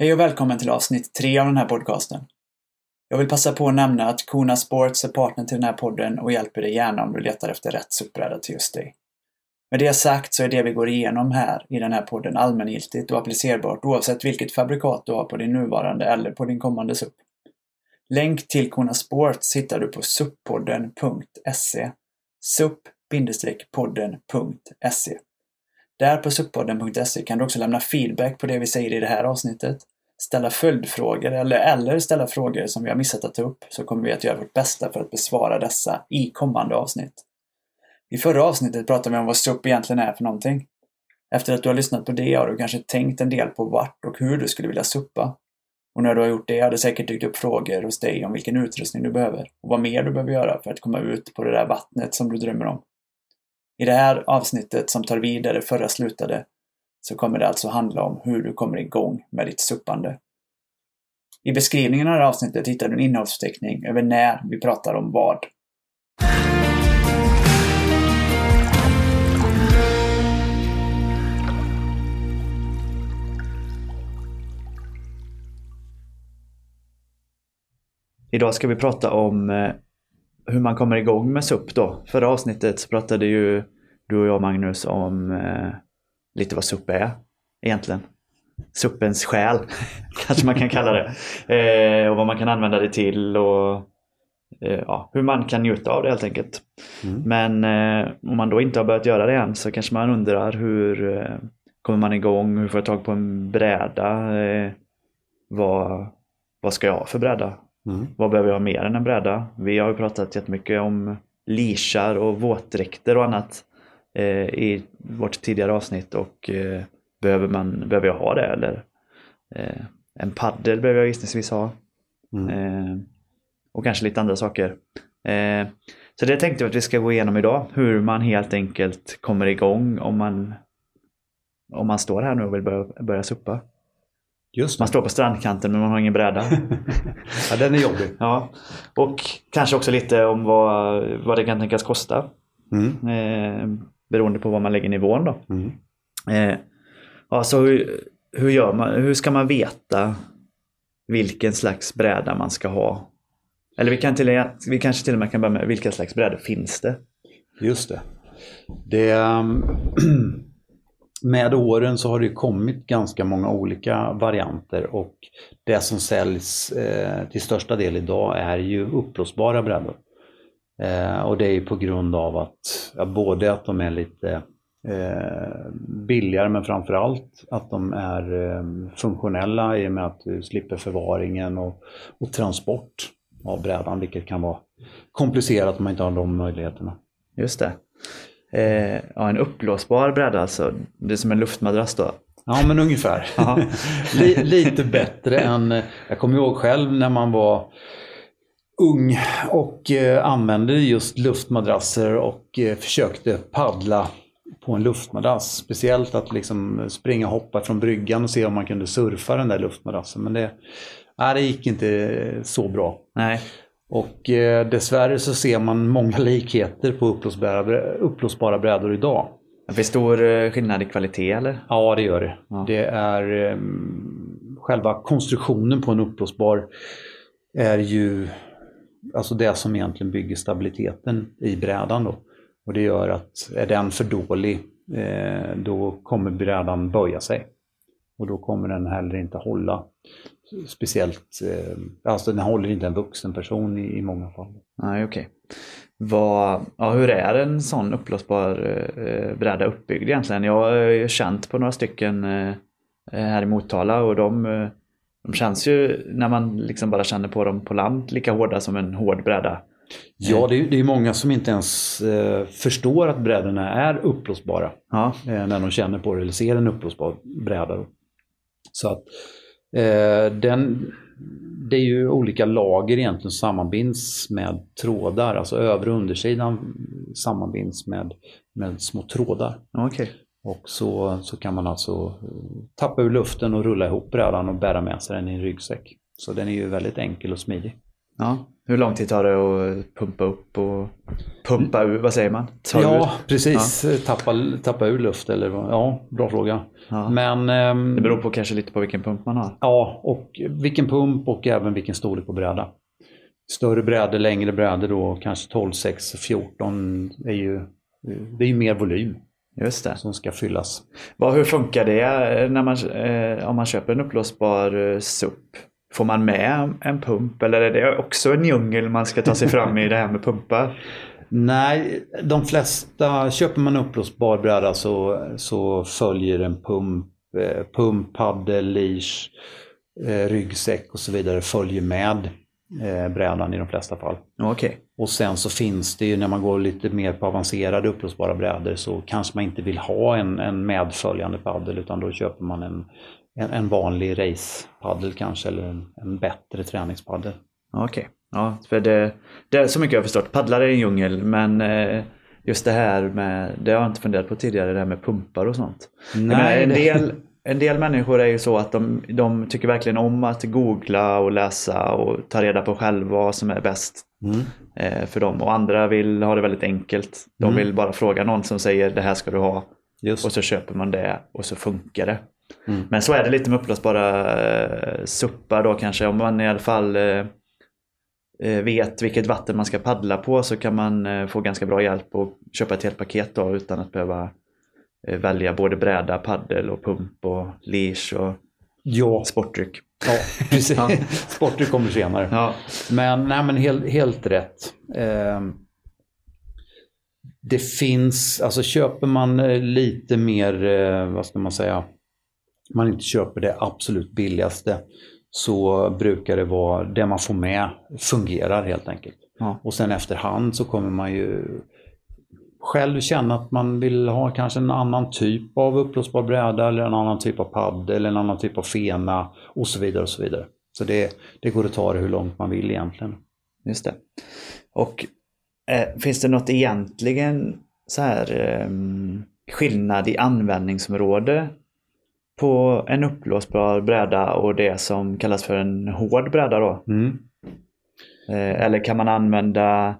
Hej och välkommen till avsnitt tre av den här podcasten. Jag vill passa på att nämna att Kona Sports är partner till den här podden och hjälper dig gärna om du letar efter rätt SUP-bräda till just dig. Med det sagt så är det vi går igenom här i den här podden allmängiltigt och applicerbart oavsett vilket fabrikat du har på din nuvarande eller på din kommande SUP. Länk till Kona Sports hittar du på suppodden.se sup-podden.se Där på suppodden.se kan du också lämna feedback på det vi säger i det här avsnittet, ställa följdfrågor eller, eller ställa frågor som vi har missat att ta upp så kommer vi att göra vårt bästa för att besvara dessa i kommande avsnitt. I förra avsnittet pratade vi om vad SUP egentligen är för någonting. Efter att du har lyssnat på det har du kanske tänkt en del på vart och hur du skulle vilja suppa. Och när du har gjort det har det säkert dykt upp frågor hos dig om vilken utrustning du behöver och vad mer du behöver göra för att komma ut på det där vattnet som du drömmer om. I det här avsnittet som tar vid där det förra slutade så kommer det alltså handla om hur du kommer igång med ditt suppande. I beskrivningen av det här avsnittet hittar du en innehållsförteckning över när vi pratar om vad. Idag ska vi prata om eh, hur man kommer igång med SUP då. Förra avsnittet så pratade ju du och jag Magnus om eh, lite vad SUP är egentligen. SUPens själ kanske man kan kalla det. Eh, och vad man kan använda det till och eh, ja, hur man kan njuta av det helt enkelt. Mm. Men eh, om man då inte har börjat göra det än så kanske man undrar hur eh, kommer man igång? Hur får jag tag på en bräda? vad, vad ska jag ha för bräda? Mm. Vad behöver jag ha mer än en bräda? Vi har ju pratat jättemycket om lishar och våtdräkter och annat eh, i vårt tidigare avsnitt och eh, behöver, man, behöver jag ha det eller? Eh, en paddel behöver jag gissningsvis ha. Mm. Eh, och kanske lite andra saker. Eh, så det tänkte vi att vi ska gå igenom idag. Hur man helt enkelt kommer igång om man, om man står här nu och vill börja, börja suppa. Just man står på strandkanten men man har ingen bräda. ja, den är jobbig. Ja. Och kanske också lite om vad, vad det kan tänkas kosta. Mm. Eh, beroende på vad man lägger nivån då. Mm. Eh, ja, så hur, hur, gör man, hur ska man veta vilken slags bräda man ska ha? Eller vi, kan till, vi kanske till och med kan börja med vilka slags brädor finns det? Just det. det um, med åren så har det kommit ganska många olika varianter och det som säljs eh, till största del idag är ju uppblåsbara brädor. Eh, och det är på grund av att ja, både att de är lite eh, billigare men framförallt att de är eh, funktionella i och med att du slipper förvaringen och, och transport av brädan vilket kan vara komplicerat om man inte har de möjligheterna. Just det. Eh, ja, en uppblåsbar bräda alltså. Det är som en luftmadrass då. Ja men ungefär. Lite bättre än, jag kommer ihåg själv när man var ung och eh, använde just luftmadrasser och eh, försökte paddla på en luftmadrass. Speciellt att liksom springa och hoppa från bryggan och se om man kunde surfa den där luftmadrassen. Men det, nej, det gick inte så bra. Nej. Och eh, dessvärre så ser man många likheter på uppblåsbara, uppblåsbara brädor idag. Det finns stor eh, skillnad i kvalitet eller? Ja det gör det. Ja. Det är eh, själva konstruktionen på en uppblåsbar är ju alltså det som egentligen bygger stabiliteten i brädan då. Och det gör att är den för dålig eh, då kommer brädan böja sig. Och då kommer den heller inte hålla speciellt, eh, alltså den håller inte en vuxen person i, i många fall. Nej, okej. Okay. ja, hur är en sån uppblåsbar eh, bräda uppbyggd egentligen? Jag har känt på några stycken eh, här i Motala och de, eh, de känns ju när man liksom bara känner på dem på land lika hårda som en hård bräda. Ja, det är, det är många som inte ens eh, förstår att brädorna är uppblåsbara. Ja. Eh, när de känner på det eller ser en uppblåsbar bräda. Så att Eh, den, det är ju olika lager egentligen som sammanbinds med trådar, alltså övre och undersidan sammanbinds med, med små trådar. Okay. Och så, så kan man alltså tappa ur luften och rulla ihop brädan och bära med sig den i en ryggsäck. Så den är ju väldigt enkel och smidig. Ja. Hur lång tid tar det att pumpa upp och pumpa ur? Vad säger man? Ta ja, ur? precis. Tappa, tappa ur luft eller vad? Ja, bra fråga. Ja. Men, ehm, Det beror på kanske lite på vilken pump man har. Ja, och vilken pump och även vilken storlek på bräda. Större brädor, längre brädor då, kanske 12, 6, 14 är ju, det är ju mer volym Just det. som ska fyllas. Vad, hur funkar det när man, eh, om man köper en uppblåsbar eh, SUP? Får man med en pump eller är det också en djungel man ska ta sig fram i det här med pumpar? Nej, de flesta, köper man uppblåsbar bräda så, så följer en pump, eh, pump, paddel, leash, eh, ryggsäck och så vidare följer med eh, brädan i de flesta fall. Okej. Och sen så finns det ju när man går lite mer på avancerade upplösbara brädor så kanske man inte vill ha en, en medföljande paddel utan då köper man en, en, en vanlig racepaddel kanske eller en, en bättre träningspaddel. Okej. Ja, för det, det är så mycket jag har förstått. Paddlar är en djungel men eh, just det här med, det har jag inte funderat på tidigare, det här med pumpar och sånt. Menar, en, del, en del människor är ju så att de, de tycker verkligen om att googla och läsa och ta reda på själva vad som är bäst Mm. eh, för dem. Och andra vill ha det väldigt enkelt. De Mm. vill bara fråga någon som säger det här ska du ha. Just. Och så köper man det och så funkar det. Mm. Men så är det lite med uppblåsbara eh, suppar då kanske. Om man i alla fall eh, eh, vet vilket vatten man ska paddla på så kan man få ganska bra hjälp och köpa ett helt paket då utan att behöva eh, välja både bräda, paddel och pump och leash och Ja, sportdryck. ja precis. Ja. Sporter kommer senare. Ja, Men, nej, men helt, helt rätt. Ehm, det finns, alltså köper man eh, lite mer, eh, vad ska man säga, man inte köper det absolut billigaste så brukar det vara det man får med fungerar helt enkelt. Ja. Och sen efterhand så kommer man ju själv känna att man vill ha kanske en annan typ av upplösbar bräda eller en annan typ av paddel eller en annan typ av fena och så vidare och så vidare. Så det, det går att ta det hur långt man vill egentligen. just det. Och eh, finns det något egentligen så här eh, skillnad i användningsområde på en uppblåsbar bräda och det som kallas för en hård bräda då? Mm. Eh, eller kan man använda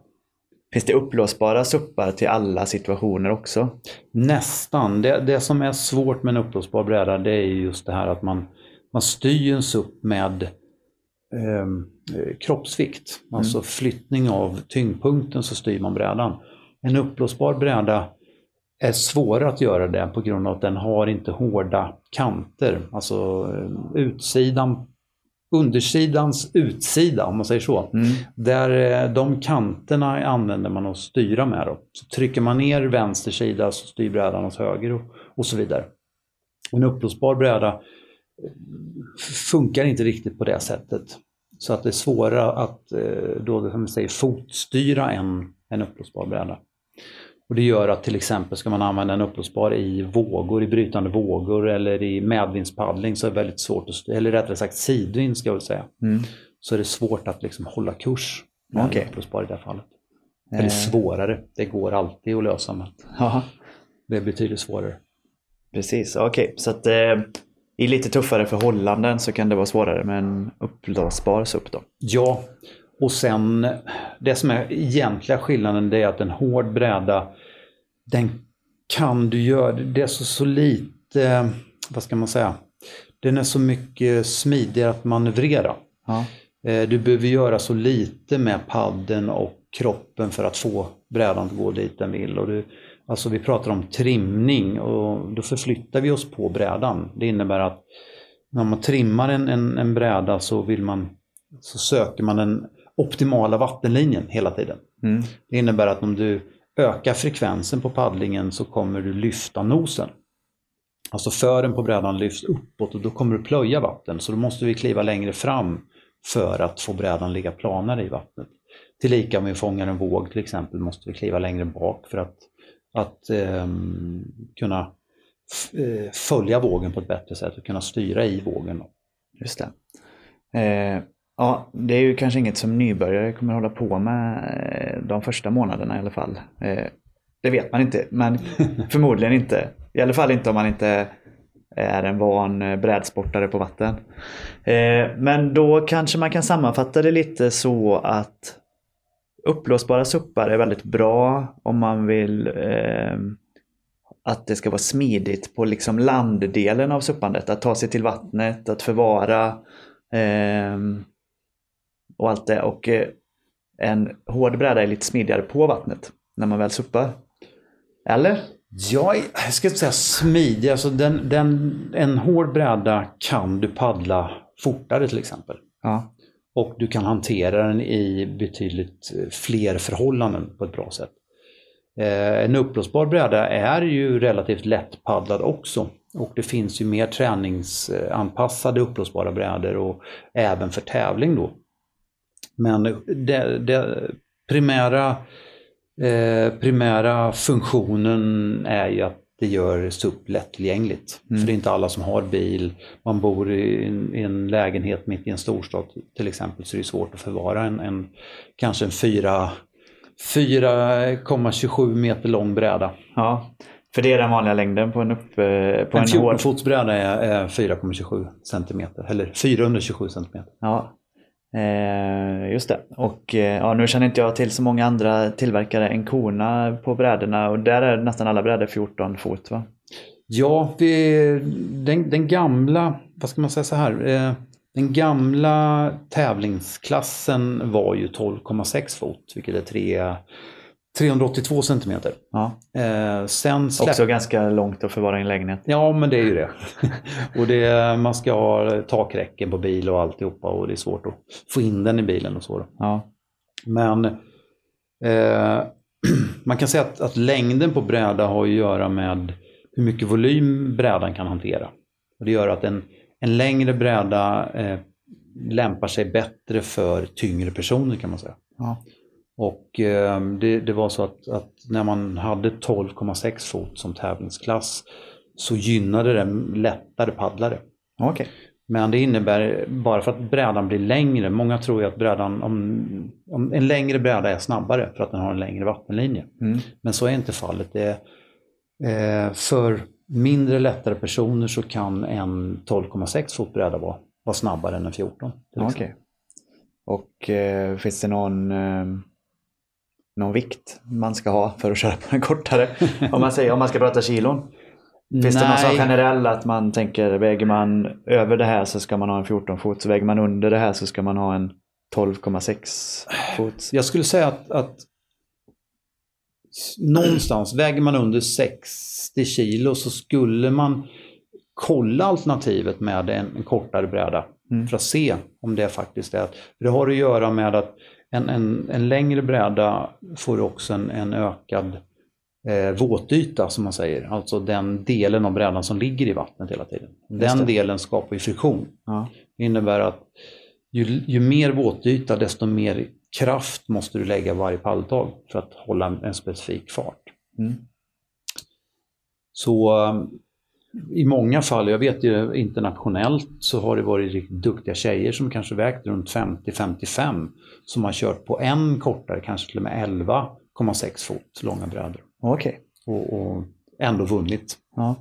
Finns det uppblåsbara suppar till alla situationer också? Nästan. Det, det som är svårt med en uppblåsbar bräda det är just det här att man, man styr en SUP med ehm, eh, kroppsvikt. Alltså flyttning av tyngdpunkten så styr man brädan. En uppblåsbar bräda är svårare att göra det på grund av att den har inte hårda kanter. Alltså eh, utsidan, undersidans utsida om man säger så. Mm. Där eh, de kanterna använder man att styra med. Då. Så trycker man ner vänster sida så styr brädan åt höger och, och så vidare. En uppblåsbar bräda eh, funkar inte riktigt på det sättet. Så att det är svårare att eh, då, som man säger, fotstyra en, en uppblåsbar bräda. Och det gör att till exempel ska man använda en uppblåsbar i vågor, i brytande vågor eller i medvindspaddling så är det väldigt svårt att eller rättare sagt sidvind ska jag väl säga. Mm. Så är det svårt att liksom hålla kurs med Okej. en uppblåsbar i det här fallet. Eller Eh, svårare, det går alltid att lösa men det är betydligt svårare. precis. Okej, så att eh, i lite tuffare förhållanden så kan det vara svårare med en uppblåsbar SUP då. Ja, och sen det som är egentliga skillnaden det är att en hård bräda den kan du göra, det är så, så lite, vad ska man säga, den är så mycket smidigare att manövrera. Ja, Eh, Du behöver göra så lite med padden och kroppen för att få brädan att gå dit den vill. Och du, alltså vi pratar om trimning och då förflyttar vi oss på brädan. Det innebär att när man trimmar en, en, en bräda så, vill man, så söker man den optimala vattenlinjen hela tiden. mm. Det innebär att om du Öka frekvensen på paddlingen så kommer du lyfta nosen. Alltså fören på brädan lyfts uppåt och då kommer du plöja vatten. Så då måste vi kliva längre fram för att få brädan ligga planare i vattnet. Tillika om vi fångar en våg till exempel måste vi kliva längre bak för att, att ehm, eh, kunna följa vågen på ett bättre sätt och kunna styra i vågen. just det. Eh, ja, det är ju kanske inget som nybörjare kommer hålla på med eh, de första månaderna i alla fall. Eh, det vet man inte, men förmodligen inte. I alla fall inte om man inte är en van eh, brädsportare på vatten. Men då kanske man kan sammanfatta det lite så att uppblåsbara suppar är väldigt bra om man vill eh, att det ska vara smidigt på liksom landdelen av suppandet. Att ta sig till vattnet, att förvara eh, och allt det. Och eh, en hård bräda är lite smidigare på vattnet när man väl suppar. Eller? Ja, jag ska inte säga smidig. Alltså den, den, en hård bräda kan du paddla fortare till exempel. Ja. Och du kan hantera den i betydligt fler förhållanden på ett bra sätt. Eh, en uppblåsbar bräda är ju relativt lättpaddlad också. Och det finns ju mer träningsanpassade uppblåsbara brädor och även för tävling då. Men det, det primära, eh, primära funktionen är ju att det gör SUP lättillgängligt. Mm. För det är inte alla som har bil. Man bor i en, i en, lägenhet mitt i en storstad till exempel så det är svårt att förvara en, en kanske en 4,27 meter lång bräda. Ja, för det är den vanliga längden på en upp... På en, en 14 fotsbräda är, är 4,27 centimeter, eller 427 centimeter. Ja, Eh, just det. Och eh, ja, nu känner inte jag till så många andra tillverkare än Kona på brädorna och där är nästan alla brädor 14 fot va? Ja, vi, den, den, gamla, vad ska man säga så här, eh, den gamla tävlingsklassen var ju 12,6 fot, vilket är 3, 382 centimeter. Ja. Eh, sen släpp... Också ganska långt att förvara i en lägenhet. Ja, men det är ju det. och det, man ska ha takräcken på bil och alltihopa och det är svårt att få in den i bilen och så. Ja. Men eh, man kan säga att, att, längden på bräda har att göra med hur mycket volym brädan kan hantera. Och det gör att en, en längre bräda eh, lämpar sig bättre för tyngre personer kan man säga. Ja. Och eh, det, det, var så att, att när man hade 12,6 fot som tävlingsklass så gynnade det lättare paddlare. Okay. Men det innebär, bara för att brädan blir längre, många tror ju att brädan, om, om en längre bräda är snabbare för att den har en längre vattenlinje. Mm. Men så är inte fallet. Det, eh, för mindre lättare personer så kan en 12,6 fot bräda vara, vara snabbare än en 14. Okay. Och eh, finns det någon eh någon vikt man ska ha för att köra på en kortare? om, man säger, om man ska prata kilon. Finns Nej. det någon sån generell att man tänker väger man över det här så ska man ha en 14 fot. Så väger man under det här så ska man ha en 12,6 fot. Jag skulle säga att, att någonstans, väger man under 60 kilo så skulle man kolla alternativet med en, en kortare bräda. Mm. För att se om det faktiskt är. För det har att göra med att en, en, en längre bräda får också en, en ökad eh, våtyta som man säger. Alltså den delen av brädan som ligger i vattnet hela tiden. Den delen skapar ju friktion. Ja. Det innebär att ju, ju mer våtyta desto mer kraft måste du lägga varje paddeltag för att hålla en, en specifik fart. Mm. Så i många fall, jag vet ju internationellt, så har det varit riktigt duktiga tjejer som kanske vägt runt 50-55 som har kört på en kortare, kanske till och med 11,6 fot långa brädor. Okej. Okay. Och, och, ändå vunnit. Ja.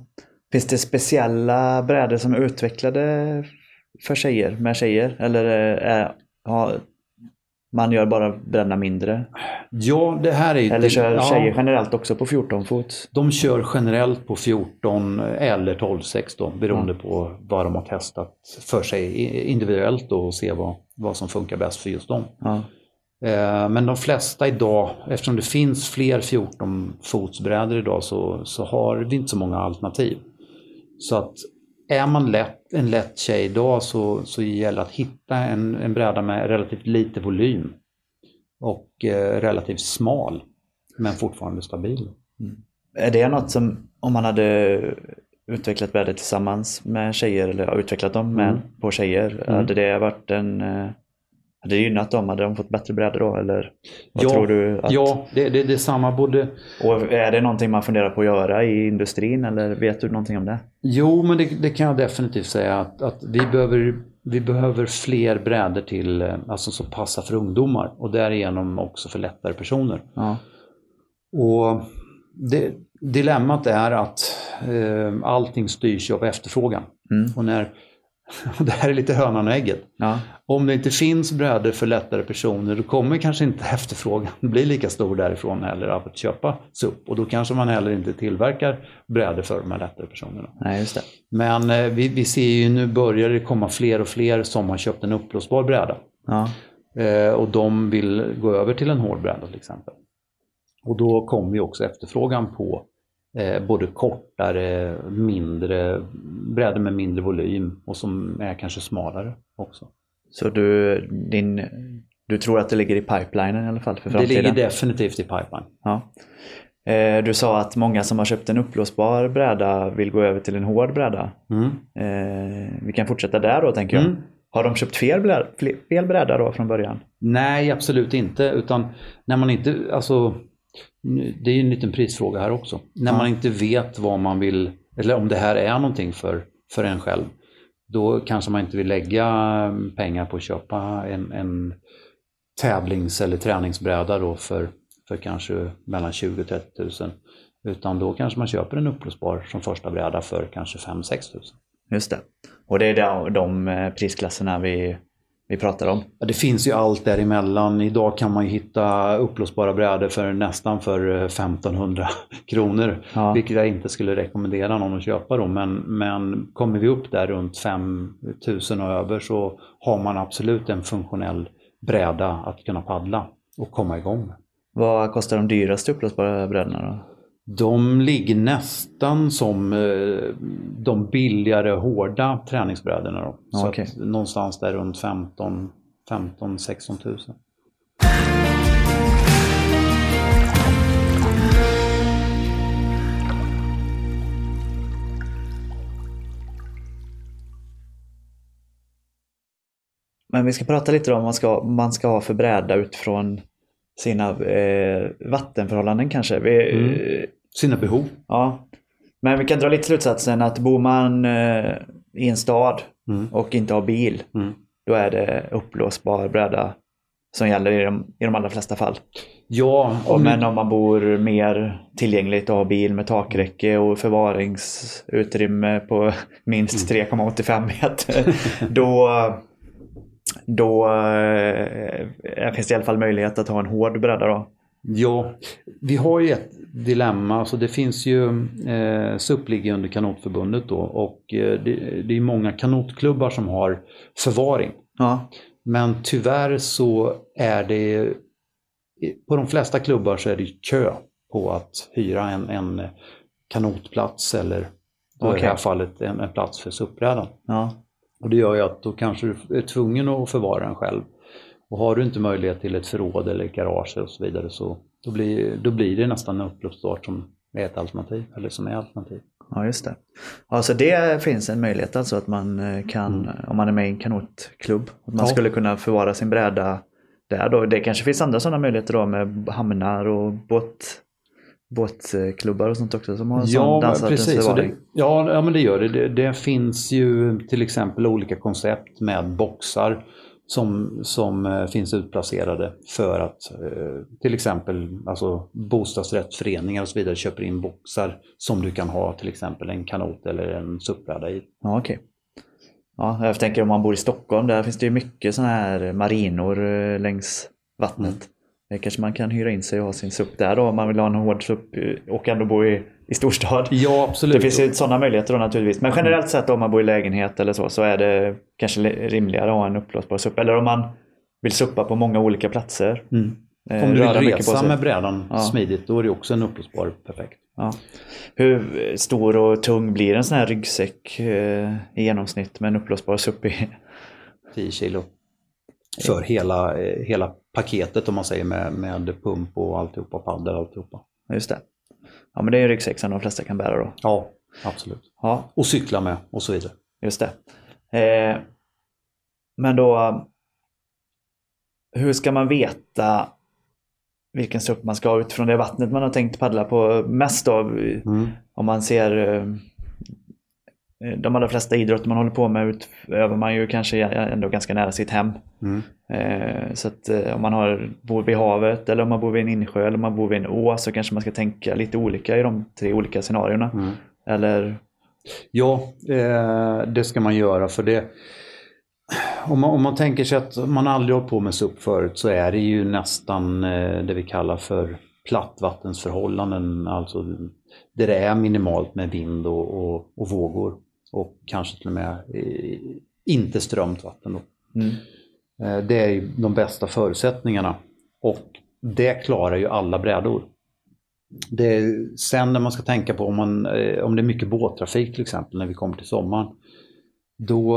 Finns det speciella brädor som är utvecklade för tjejer, med tjejer? Eller är, har, man gör bara bränna mindre. Ja, det här är. Eller kör ja, tjejer generellt också på 14 fot? De kör generellt på 14 eller 12-16 beroende mm. på vad de har testat för sig individuellt då, och se vad, vad som funkar bäst för just dem. Eh, men de flesta idag, eftersom det finns fler 14 fotsbrädor idag så, så har vi inte så många alternativ. Så att är man lätt, en lätt tjej idag så, så gäller det att hitta en, en bräda med relativt lite volym och eh, relativt smal men fortfarande stabil. Mm. Är det något som, om man hade utvecklat brädor tillsammans med tjejer eller utvecklat dem med, mm. på tjejer, mm. hade det varit en eh, hade det gynnat dem? Hade de fått bättre brädor då? Eller vad ja, tror du? Att... Ja, det, det, det är samma både... Och är det någonting man funderar på att göra i industrin eller vet du någonting om det? Jo, men det, det kan jag definitivt säga att, att vi, behöver, vi behöver fler brädor till, eh, alltså som passar för ungdomar och därigenom också för lättare personer. Ja. Och det, dilemmat är att eh, allting styrs av efterfrågan. Mm. Och när, det här är lite hönan och ägget. Ja. Om det inte finns brädor för lättare personer då kommer kanske inte efterfrågan bli lika stor därifrån heller av att köpa SUP. Och då kanske man heller inte tillverkar brädor för de här lättare personerna. Nej, just det. Men eh, vi, vi ser ju nu börjar det komma fler och fler som har köpt en uppblåsbar bräda. Ja. Eh, och de vill gå över till en hård bräda till exempel. Och då kommer ju också efterfrågan på eh, både kortare, mindre brädor med mindre volym och som är kanske smalare också. Så du, din, du tror att det ligger i pipelinen i alla fall för Det framtiden? ligger definitivt i pipeline. Ja. Eh, Du sa att många som har köpt en uppblåsbar bräda vill gå över till en hård bräda. Mm. Eh, Vi kan fortsätta där då tänker jag. Mm. Har de köpt fel, bräda, fel bräda då från början? Nej, absolut inte. Utan när man inte, alltså, det är en liten prisfråga här också. När man inte vet vad man vill, eller om det här är någonting för, för en själv, då kanske man inte vill lägga mm, pengar på att köpa en, en tävlings eller träningsbräda då för, för kanske mellan 20 och 30 000. Utan då kanske man köper en uppblåsbar som första bräda för kanske 5-6 000. Just det. Och det är de, de eh, prisklasserna vi, vi pratar om. Ja, det finns ju allt däremellan. Idag kan man ju hitta uppblåsbara brädor för nästan för eh, 1500 kronor. Ja. Vilket jag inte skulle rekommendera någon att köpa då. Men, men kommer vi upp där runt 5000 och över så har man absolut en funktionell bräda att kunna paddla och komma igång. Vad kostar de dyraste uppblåsbara brädorna då? De ligger nästan som eh, de billigare hårda träningsbrädorna. Då. Så att någonstans där runt 15 15-16 tusen. Men vi ska prata lite om vad man ska, man ska ha för bräda utifrån sina eh, vattenförhållanden kanske. Vi, Mm. Sina behov. Ja. Men vi kan dra lite slutsatsen att bor man eh, i en stad Mm. och inte har bil, Mm. då är det uppblåsbar bräda som gäller i de, i de allra flesta fall. Ja, om men om man bor mer tillgängligt och har bil med takräcke och förvaringsutrymme på minst Mm. 3,85 meter, då, då eh, finns det i alla fall möjlighet att ha en hård bräda då. Ja, vi har ju ett dilemma. Så det finns ju, eh, SUP ligger under Kanotförbundet då och eh, det, det är många kanotklubbar som har förvaring. Ja, Men tyvärr så är det, på de flesta klubbar så är det kö på att hyra en, en kanotplats eller då i det här fallet en, en plats för SUP-brädan. ja, Och det gör ju att då kanske du är tvungen att förvara den själv. Och har du inte möjlighet till ett förråd eller ett garage och så vidare så då blir, då blir det nästan en upploppsstart som är ett alternativ, eller som är alternativ. ja, just det. Ja, så det finns en möjlighet alltså att man eh, kan, om man är med i en kanotklubb, att man Mm. Ja. skulle kunna förvara sin bräda där då. Det kanske finns andra sådana möjligheter då med hamnar och båt, båtklubbar och sånt också som har Ja, dansartens precis. Det, ja, ja, men det gör det. det. Det finns ju till exempel olika koncept med boxar som, som eh, finns utplacerade för att eh, till exempel alltså bostadsrättsföreningar och så vidare köper in boxar som du kan ha till exempel en kanot eller en SUP-bräda i. Ja, okay. Ja, jag tänker om man bor i Stockholm, där finns det ju mycket sådana här marinor eh, längs vattnet. Mm. Det kanske man kan hyra in sig och ha sin SUP där då om man vill ha en hård SUP eh, och ändå bo i, i storstad. Ja, absolut. Det finns ju sådana möjligheter då naturligtvis. Men generellt sett om man bor i lägenhet eller så, så är det kanske li- rimligare att ha en uppblåsbar SUP. Eller om man vill suppa på många olika platser. Mm. eh, Om du vill resa med brädan Ja. smidigt, då är det också en uppblåsbar perfekt. Ja. Hur stor och tung blir en sån här ryggsäck eh, i genomsnitt med en uppblåsbar SUP i? 10 kilo. För hela, eh, hela paketet om man säger med, med pump och alltihopa, paddel och alltihopa. Just det. Ja men det är en ryggsäck som de flesta kan bära då. Ja, absolut. Ja, Och cykla med och så vidare. just det. Eh, men då, hur ska man veta vilken SUP man ska ha utifrån det vattnet man har tänkt paddla på mest då? Mm. Om man ser eh, de allra flesta idrotter man håller på med utövar man ju kanske ändå ganska nära sitt hem. Mm. Eh, Så att eh, om man har, bor vid havet eller om man bor vid en insjö eller om man bor vid en å så kanske man ska tänka lite olika i de tre olika scenarierna. Mm. Eller? Ja, eh, det ska man göra för det. Om man, om man tänker sig att man aldrig har på med SUP förut så är det ju nästan eh, det vi kallar för plattvattensförhållanden. Alltså där det är minimalt med vind och, och, och vågor. Och kanske till och med eh, inte strömt vatten. Då. Mm. Eh, det är de bästa förutsättningarna. Och det klarar ju alla brädor. Är, sen när man ska tänka på om, man, eh, om det är mycket båttrafik till exempel när vi kommer till sommaren. Då,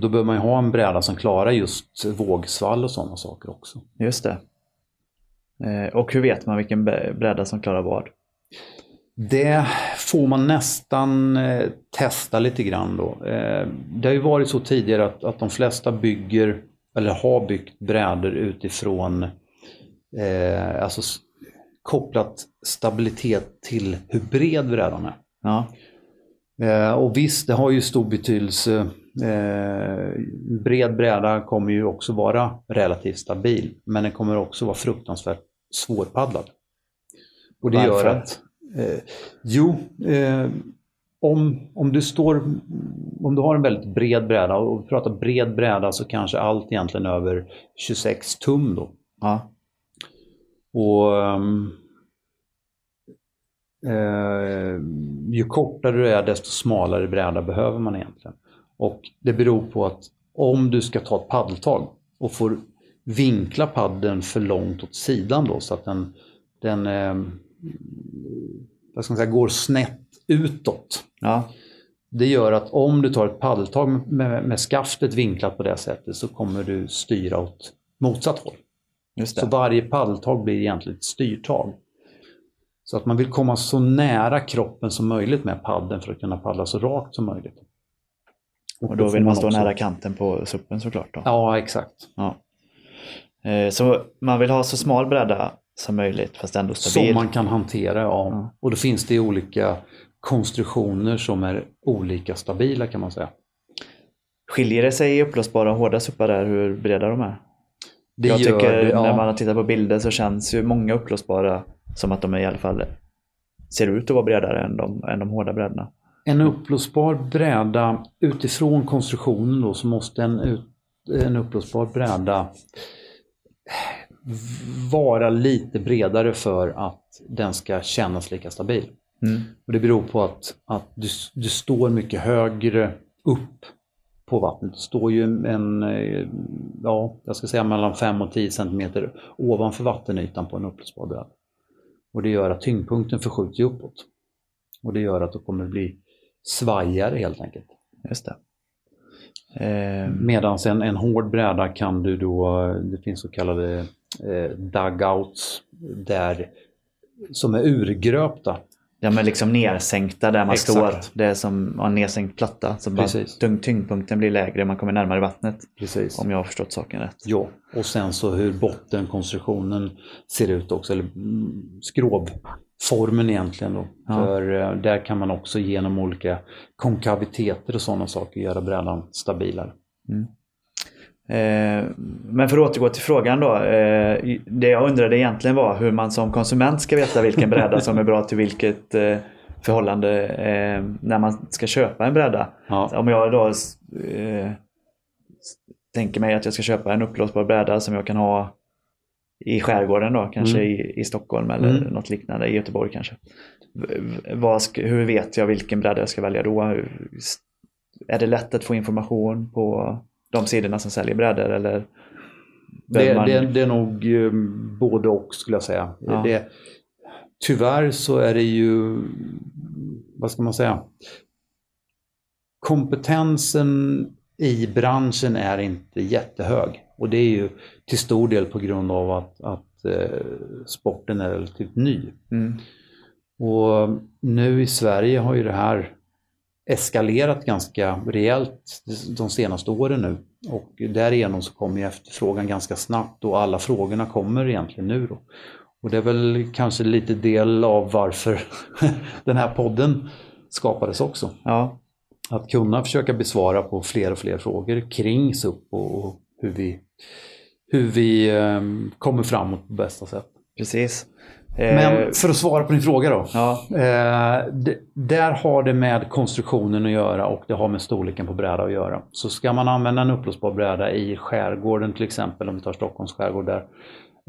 då behöver man ju ha en bräda som klarar just vågsvall och sådana saker också. Just det. Och hur vet man vilken bräda som klarar vad? Det får man nästan eh, testa lite grann då. Eh, det har ju varit så tidigare att, att de flesta bygger, eller har byggt brädor utifrån eh, alltså kopplat stabilitet till hur bred brädan är. Ja. Eh, och visst, det har ju stor betydelse. Eh, bred bräda kommer ju också vara relativt stabil, men den kommer också vara fruktansvärt svårpaddlad. Och det Varför? gör att... Eh, jo, eh, om, om du står... Om du har en väldigt bred bräda, och vi pratar bred bräda så kanske allt egentligen över 26 tum då. Ja. Och um, eh, ju kortare du är desto smalare bräda behöver man egentligen. Och det beror på att om du ska ta ett paddeltag och får vinkla paddeln för långt åt sidan då så att den, den eh, vad ska man säga, går snett utåt. Ja. Det gör att om du tar ett paddeltag med, med skaftet vinklat på det sättet så kommer du styra åt motsatt håll. Så varje paddeltag blir egentligen ett styrtag. Så att man vill komma så nära kroppen som möjligt med paddeln för att kunna paddla så rakt som möjligt. Och då får vill man stå också- nära kanten på suppen såklart. Då. Ja, exakt. Ja. Eh, Så man vill ha så smal bräda som möjligt fast ändå stabil. Som man kan hantera, ja. Ja. Och då finns det olika konstruktioner som är olika stabila kan man säga. Skiljer det sig i uppblåsbara och hårda suppar där hur breda de är? Det jag tycker det, ja. när man har tittat på bilder så känns ju många uppblåsbara som att de i alla fall ser ut att vara bredare än de, än de hårda brädorna. En uppblåsbar bräda, utifrån konstruktionen då, så måste en, ut, en uppblåsbar bräda vara lite bredare för att den ska kännas lika stabil. Mm. Och det beror på att, att du, du står mycket högre upp på vattnet. Du står ju en, eh, ja, jag ska säga mellan 5 och 10 cm ovanför vattenytan på en uppblåsbar bräda. Och det gör att tyngdpunkten förskjuts ju uppåt. Och det gör att det kommer bli svajigare helt enkelt. Just det. Eh, Medan en, en hård bräda kan du då, det finns så kallade eh, dugouts där, som är urgröpta. ja men liksom nersänkta där man Exakt. står. Det är som en nedsänkt platta. Så bara tyng, tyngdpunkten blir lägre, man kommer närmare vattnet. Precis. Om jag har förstått saken rätt. Ja, och sen så hur bottenkonstruktionen ser ut också, eller mm, skrovformen egentligen då. Ja. För eh, där kan man också genom olika konkaviteter och sådana saker göra brädan stabilare. Eh, men för att återgå till frågan då. Eh, det jag undrade egentligen var hur man som konsument ska veta vilken bräda som är bra till vilket eh, förhållande eh, när man ska köpa en bräda. Ja. Om jag då eh, tänker mig att jag ska köpa en uppblåsbar bräda som jag kan ha i skärgården då, kanske Mm. i, i Stockholm eller Mm. något liknande, i Göteborg kanske. Vad hur vet jag vilken bräda jag ska välja då? Är det lätt att få information på de sidorna som säljer brädor eller? Det, man- det, det är nog eh, både och skulle jag säga. Ja. Det, tyvärr så är det ju, vad ska man säga, kompetensen i branschen är inte jättehög. Och det är ju till stor del på grund av att, att eh, sporten är relativt ny. Mm. Och nu i Sverige har ju det här eskalerat ganska rejält de senaste åren nu. Och därigenom så kommer ju efterfrågan ganska snabbt och alla frågorna kommer egentligen nu då. Och det är väl kanske lite del av varför den här podden skapades också. Ja, Att kunna försöka besvara på fler och fler frågor kring SUP och hur vi, hur vi eh, kommer framåt på bästa sätt. precis. Eh, Men för att svara på din fråga då. Ja, Eh, där har det med konstruktionen att göra och det har med storleken på bräda att göra. Så ska man använda en uppblåsbar bräda i skärgården till exempel, om vi tar Stockholms skärgård där,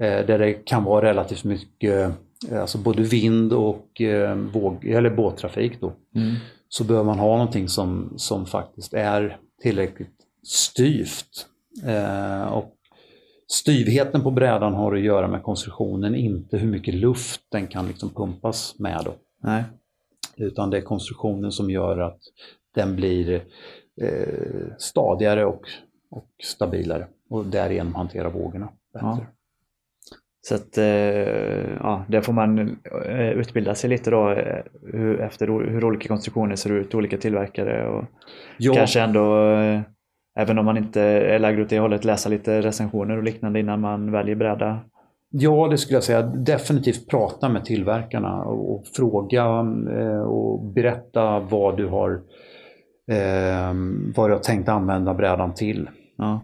eh, där det kan vara relativt mycket alltså både vind och våg, eller båttrafik då, mm. så behöver man ha någonting som, som faktiskt är tillräckligt styvt. Och styvheten på brädan har att göra med konstruktionen, inte hur mycket luft den kan liksom pumpas med. Då. nej. Utan det är konstruktionen som gör att den blir eh, stadigare och, och stabilare och därigenom hanterar vågorna bättre. Ja. Så att, eh, ja, där får man eh, utbilda sig lite då eh, hur, efter hur olika konstruktioner ser ut, olika tillverkare och Ja, kanske ändå, eh, även om man inte är lagd åt det hållet, läsa lite recensioner och liknande innan man väljer bräda. Ja, det skulle jag säga. Definitivt prata med tillverkarna och, och fråga eh, och berätta vad du har eh, vad du har tänkt använda brädan till. Ja,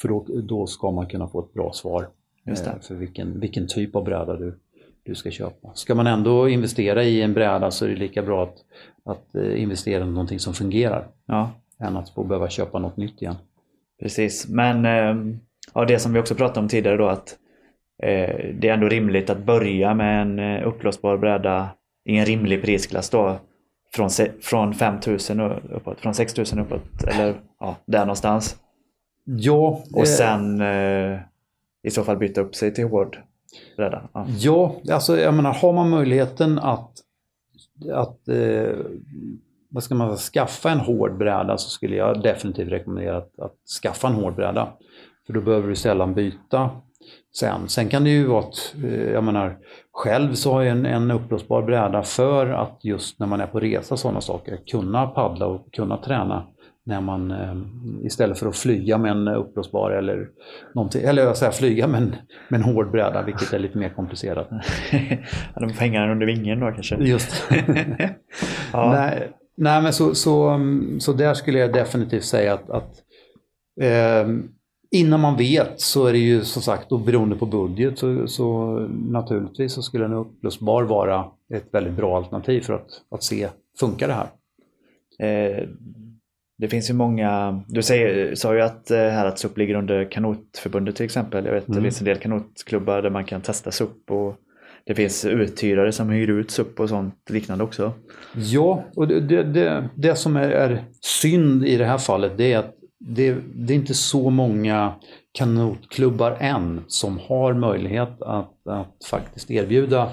För då, då ska man kunna få ett bra svar eh, för vilken, vilken typ av bräda du, du ska köpa. Ska man ändå investera i en bräda så är det lika bra att, att eh, investera i någonting som fungerar ja än att få behöva köpa något nytt igen. precis. Men eh, ja, det som vi också pratade om tidigare då att eh, det är ändå rimligt att börja med en eh, uppblåsbar bräda i en rimlig prisklass då. Från, från 5000 och uppåt, från 6000 uppåt eller ja, där någonstans. Ja, Och eh, sen eh, i så fall byta upp sig till hård bräda. Ja. Ja, alltså jag menar har man möjligheten att, att eh, vad ska man säga, skaffa en hård bräda så skulle jag definitivt rekommendera att, att skaffa en hård bräda. För då behöver du sällan byta sen. Sen kan det ju vara att, eh, jag menar, själv så har jag en, en uppblåsbar bräda för att just när man är på resa sådana saker kunna paddla och kunna träna när man eh, istället för att flyga med en uppblåsbar eller någonting, eller jag säger flyga med en, med en hård bräda vilket är lite mer komplicerat. Ja, De får hänga den under vingen då kanske. Just ja. nej, nej, men så, så, mm, så där skulle jag definitivt säga att, att eh, innan man vet så är det ju som sagt, och beroende på budget, så, så naturligtvis så skulle en upplösbar vara ett väldigt bra alternativ för att, att se, funkar det här? Eh, det finns ju många, du säger, sa ju att eh, här att SUP ligger under kanotförbundet till exempel. Jag vet att det Mm. finns en del kanotklubbar där man kan testa SUP och det finns uthyrare som hyr ut SUP och sånt liknande också. Ja, och det, det, det, det som är, är synd i det här fallet det är att det, det är inte så många kanotklubbar än som har möjlighet att, att faktiskt erbjuda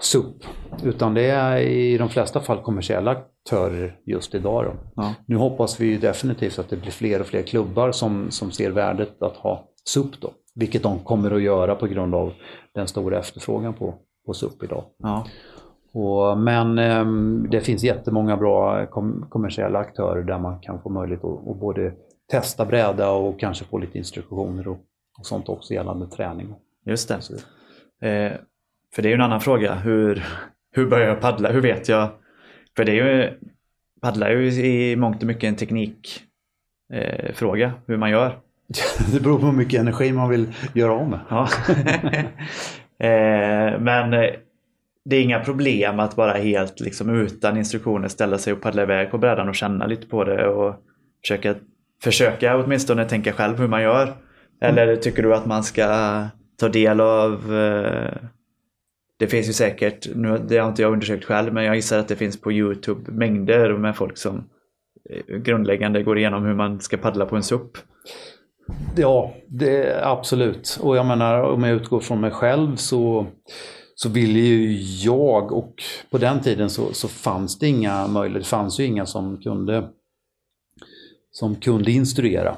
SUP. Utan det är i de flesta fall kommersiella aktörer just idag. Ja. Nu hoppas vi ju definitivt att det blir fler och fler klubbar som, som ser värdet att ha SUP då. Vilket de kommer att göra på grund av den stora efterfrågan på, på SUP idag. Ja. Och, men ehm, det finns jättemånga bra kom, kommersiella aktörer där man kan få möjlighet att, att både testa bräda och kanske få lite instruktioner och, och sånt också gällande träning. Just det. Eh, för det är ju en annan fråga. Hur, hur börjar jag paddla? Hur vet jag? För det är ju, paddla är ju i mångt och mycket en teknikfråga. Eh, fråga, hur man gör. det beror på hur mycket energi man vill göra med. Ja. eh, men eh, det är inga problem att bara helt liksom utan instruktioner ställa sig och paddla iväg på brädan och känna lite på det och försöka, försöka åtminstone tänka själv hur man gör. Eller tycker du att man ska ta del av eh, det finns ju säkert, nu, det har inte jag undersökt själv, men jag gissar att det finns på Youtube mängder med folk som eh, grundläggande går igenom hur man ska paddla på en SUP. Ja, det, absolut. Och jag menar om jag utgår från mig själv så, så ville ju jag och på den tiden så, så fanns det inga möjligheter, det fanns ju inga som kunde, som kunde instruera.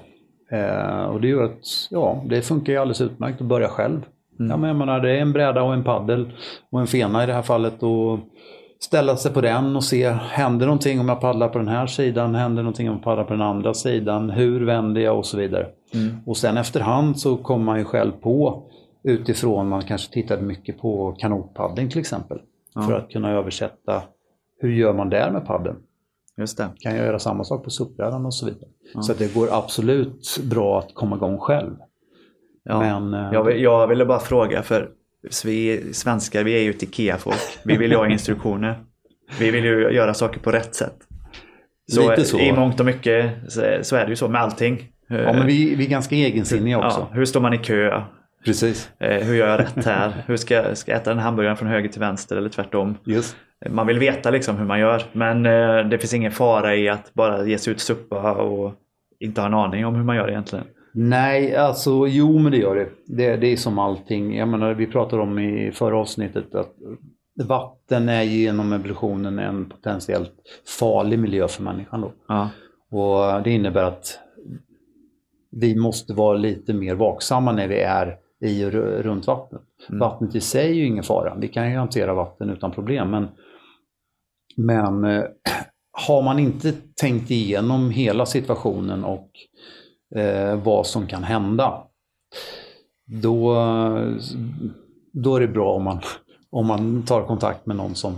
Eh, och det gör att ja, det funkar ju alldeles utmärkt att börja själv. Mm. Ja, men jag menar, det är en bräda och en paddel och en fena i det här fallet. Och ställa sig på den och se, händer någonting om jag paddlar på den här sidan? Händer någonting om jag paddlar på den andra sidan? Hur vänder jag? Och så vidare. Mm. Och sen efterhand så kommer man ju själv på utifrån, man kanske tittade mycket på kanotpaddling till exempel. Ja. För att kunna översätta, hur gör man där med paddeln? Just det. Kan jag göra samma sak på SUP-brädan och så vidare. Ja. Så det går absolut bra att komma igång själv. Ja. Men, eh, Jag, vill- jag ville bara fråga för vi svenskar, vi är ju ett IKEA-folk. Vi vill ju ha instruktioner. Vi vill ju göra saker på rätt sätt. Så, Lite så. i mångt och mycket så, är det ju så med allting. Ja, men vi, vi är ganska egensinniga också. Ja, hur står man i kö? Precis. Eh, hur gör jag rätt här? Hur ska ska jag äta den hamburgaren från höger till vänster eller tvärtom? Just. Man vill veta liksom hur man gör. Men eh, det finns ingen fara i att bara ge sig ut suppa och inte ha en aning om hur man gör egentligen. Nej, alltså jo men det gör det. det. Det är som allting. Jag menar, vi pratade om i förra avsnittet att vatten är genom evolutionen en potentiellt farlig miljö för människan. Då. Ja, Och det innebär att vi måste vara lite mer vaksamma när vi är i och ru- runt vattnet. Vattnet i sig är ju ingen fara. Vi kan ju hantera vatten utan problem. Men, men eh, har man inte tänkt igenom hela situationen och eh, vad som kan hända, då, då är det bra om man, om man tar kontakt med någon som,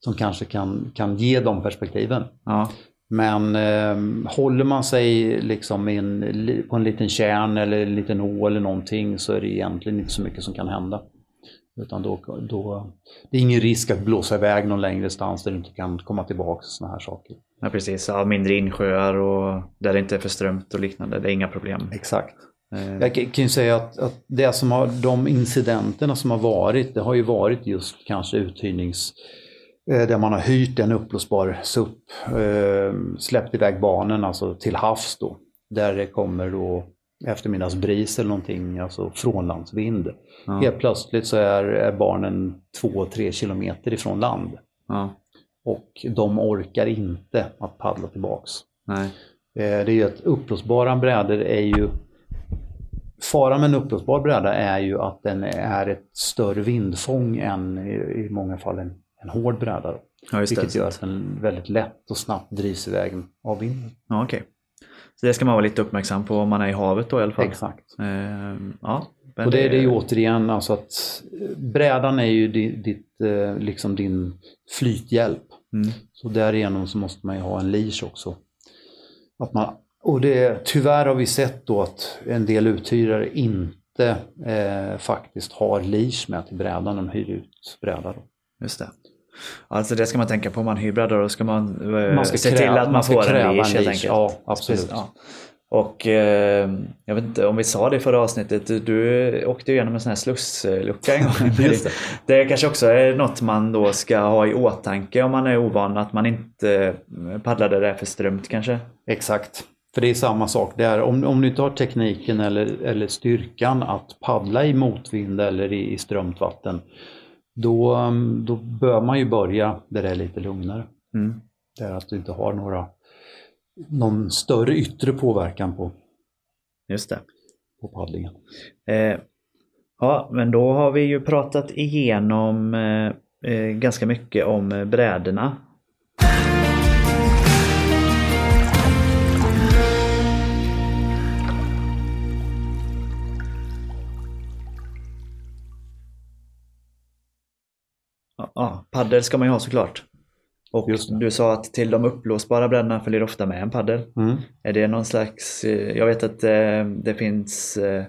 som kanske kan, kan ge de perspektiven. ja, Men eh, håller man sig liksom en, på en liten kärn eller en liten å eller någonting så är det egentligen inte så mycket som kan hända. Utan då, då, det är ingen risk att blåsa iväg någon längre stans där du inte kan komma tillbaka och sådana här saker. Ja precis. Ja, mindre insjöar och där det inte är för strömt och liknande. Det är inga problem. Exakt. Eh, Jag kan ju säga att, att det som har, de incidenterna som har varit, det har ju varit just kanske uthyrnings... eh, Där man har hyrt en uppblåsbar SUP, eh, släppt iväg barnen alltså till havs då. Där det kommer då eftermiddagsbris eller någonting, alltså frånlandsvind. Ja. Helt plötsligt så är, är barnen två, tre kilometer ifrån land. ja, Och de orkar inte att paddla tillbaks. nej. Eh, Det är ju att uppblåsbara brädor är ju... Faran med en uppblåsbar bräda är ju att den är ett större vindfång än i, många fall en, en hård bräda. då. Ja, Vilket gör att den väldigt lätt och snabbt drivs iväg av vinden. Ja, okej. Så det ska man vara lite uppmärksam på om man är i havet då i alla fall. Exakt. Eh, ja, Och det är det ju återigen alltså att brädan är ju di- ditt, eh, liksom din flythjälp. Mm. Så därigenom så måste man ju ha en leash också. Att man, och det, tyvärr har vi sett då att en del uthyrare inte eh, faktiskt har leash med till brädan. De hyr ut bräda. Då. Just det. Alltså det ska man tänka på om man hyr brädor. Då ska man, eh, Man ska se kräva- till att man, man får en kräva en leash leash, ja, absolut. Ja. Och eh, jag vet inte om vi sa det i förra avsnittet. Du, åkte ju igenom en sån här slusslucka en gång. Det. det kanske också är något man då ska ha i åtanke om man är ovan. Att man inte paddlar där det är för strömt kanske. Exakt. För det är samma sak där. Om, om du inte har tekniken eller, eller styrkan att paddla i motvind eller i, i strömt vatten. Då, um, då bör man ju börja där det är lite lugnare. Mm. Där att du inte har några, någon större yttre påverkan på, Just det. på paddlingen. Eh, ja, men då har vi ju pratat igenom eh, eh, ganska mycket om brädorna. Ja, Ja, paddel ska man ju ha såklart. Och du sa att till de uppblåsbara brädorna följer ofta med en paddel. Mm. Är det någon slags, eh, jag vet att eh, det finns eh,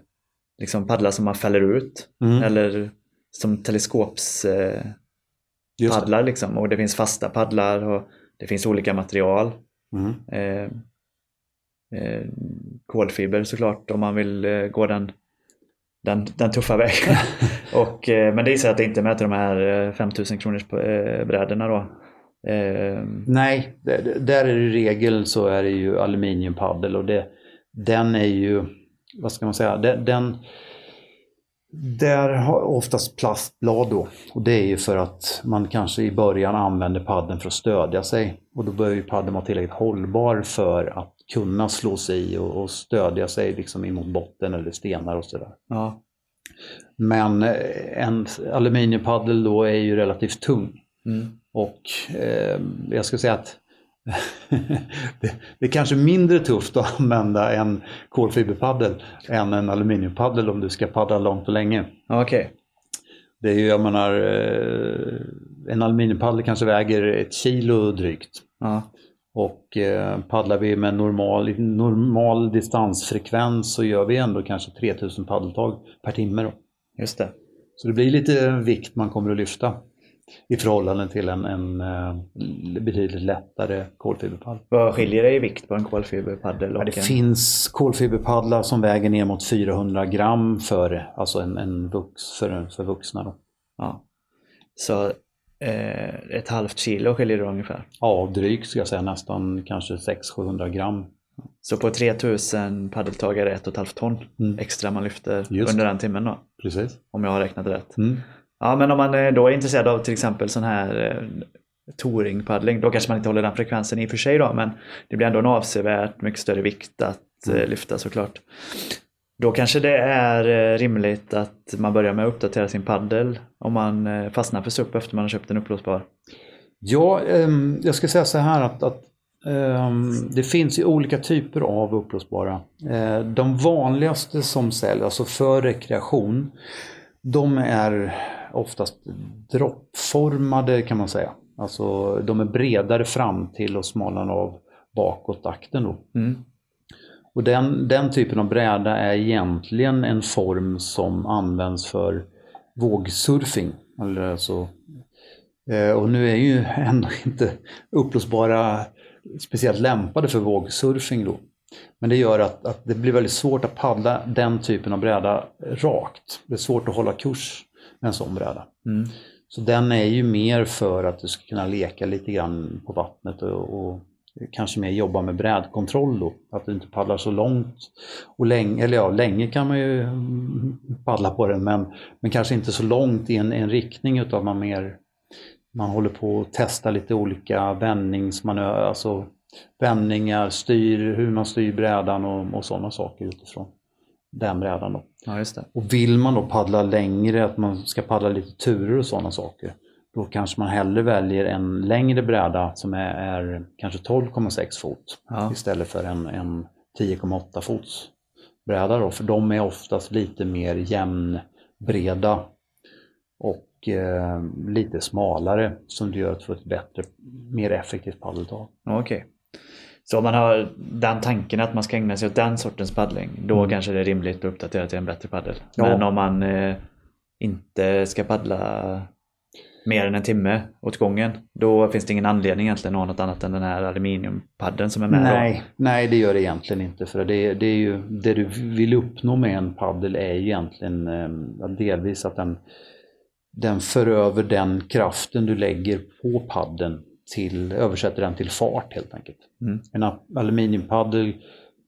liksom paddlar som man fäller ut Mm. eller som teleskopspaddlar liksom och det finns fasta paddlar och det finns olika material. Mm. Eh, eh, kolfiber såklart om man vill gå den, den, den tuffa vägen. och, men det är så att det inte till de här eh, 5000 kronors brädorna då. Eh, Nej, där, är det i regel så är det ju aluminiumpaddel och det, den är ju, vad ska man säga, den, den där har oftast plastblad då och det är ju för att man kanske i början använder paddeln för att stödja sig och då bör ju paddeln vara tillräckligt hållbar för att kunna slå sig i och, och stödja sig liksom emot botten eller stenar och sådär. ja, Men eh, en aluminiumpaddel då är ju relativt tung. Mm, och eh, jag skulle säga att det, det är kanske mindre tufft att använda en kolfiberpaddel än en aluminiumpaddel om du ska paddla långt och länge. okej. Det är ju, jag menar, eh, en aluminiumpaddel kanske väger ett kilo drygt. Ja, Och eh, paddlar vi med normal, normal distansfrekvens så gör vi ändå kanske 3000 paddeltag per timme. Då. just det. Så det blir lite vikt man kommer att lyfta i förhållande till en, en, en betydligt lättare kolfiberpaddel. Vad skiljer det i vikt på en kolfiberpaddel? Det en... finns kolfiberpaddlar som väger ner mot 400 gram för, alltså en, en vux, för, för vuxna. Då. Ja. Så eh, ett halvt kilo skiljer det ungefär? Ja, drygt ska jag säga. Nästan kanske 600-700 gram. Så på 3000 paddeltagare, ett och ett halvt ton mm. extra man lyfter Just. under den timmen då? Precis. Om jag har räknat rätt. Mm. Ja, men om man eh, då är intresserad av till exempel sån här eh, touringpaddling, då kanske man inte håller den frekvensen i och för sig då, men det blir ändå en avsevärt mycket större vikt att mm. Eh, lyfta såklart. Då kanske det är rimligt att man börjar med att uppdatera sin paddel om man fastnar för SUP efter man har köpt en upplåsbar. Ja, ehm, jag ska säga så här att, att ehm, det finns ju olika typer av upplåsbara. de vanligaste som säljs, alltså för rekreation, de är oftast droppformade kan man säga. Alltså de är bredare fram till och smalare av bakåt akten. Då. Mm. Och den, den typen av bräda är egentligen en form som används för vågsurfing. Alltså, eh, och nu är ju ändå inte upplösbara speciellt lämpade för vågsurfing då. Men det gör att, att det blir väldigt svårt att paddla den typen av bräda rakt. Det är svårt att hålla kurs en sån bräda. Mm. Så den är ju mer för att du ska kunna leka lite grann på vattnet och, och kanske mer jobba med brädkontroll då. Att du inte paddlar så långt och länge, eller ja, länge kan man ju paddla på den men, men kanske inte så långt i en, en riktning utan man mer man håller på att testa lite olika vändningsmanövrar, alltså vändningar, styr, hur man styr brädan och, och sådana saker utifrån den brädan. Då. Ja, just det. Och vill man då paddla längre, att man ska paddla lite turer och sådana saker, då kanske man hellre väljer en längre bräda som är, är kanske 12,6 fot ja. istället för en, en 10,8 fots bräda då, för de är oftast lite mer jämnbreda och eh, lite smalare som det gör att få ett bättre, mer effektivt paddeltag. Okej. Okay. Så om man har den tanken att man ska ägna sig åt den sortens paddling, då mm. kanske det är rimligt att uppdatera till en bättre paddel. Ja. Men om man eh, inte ska paddla mer än en timme åt gången, då finns det ingen anledning egentligen att ha något annat än den här aluminiumpaddeln som är med. Nej, nej det gör det egentligen inte. För det, det, är ju, det du vill uppnå med en paddel är ju egentligen eh, delvis att den, den för över den kraften du lägger på paddeln till, översätter den till fart helt enkelt. Mm. En aluminiumpaddel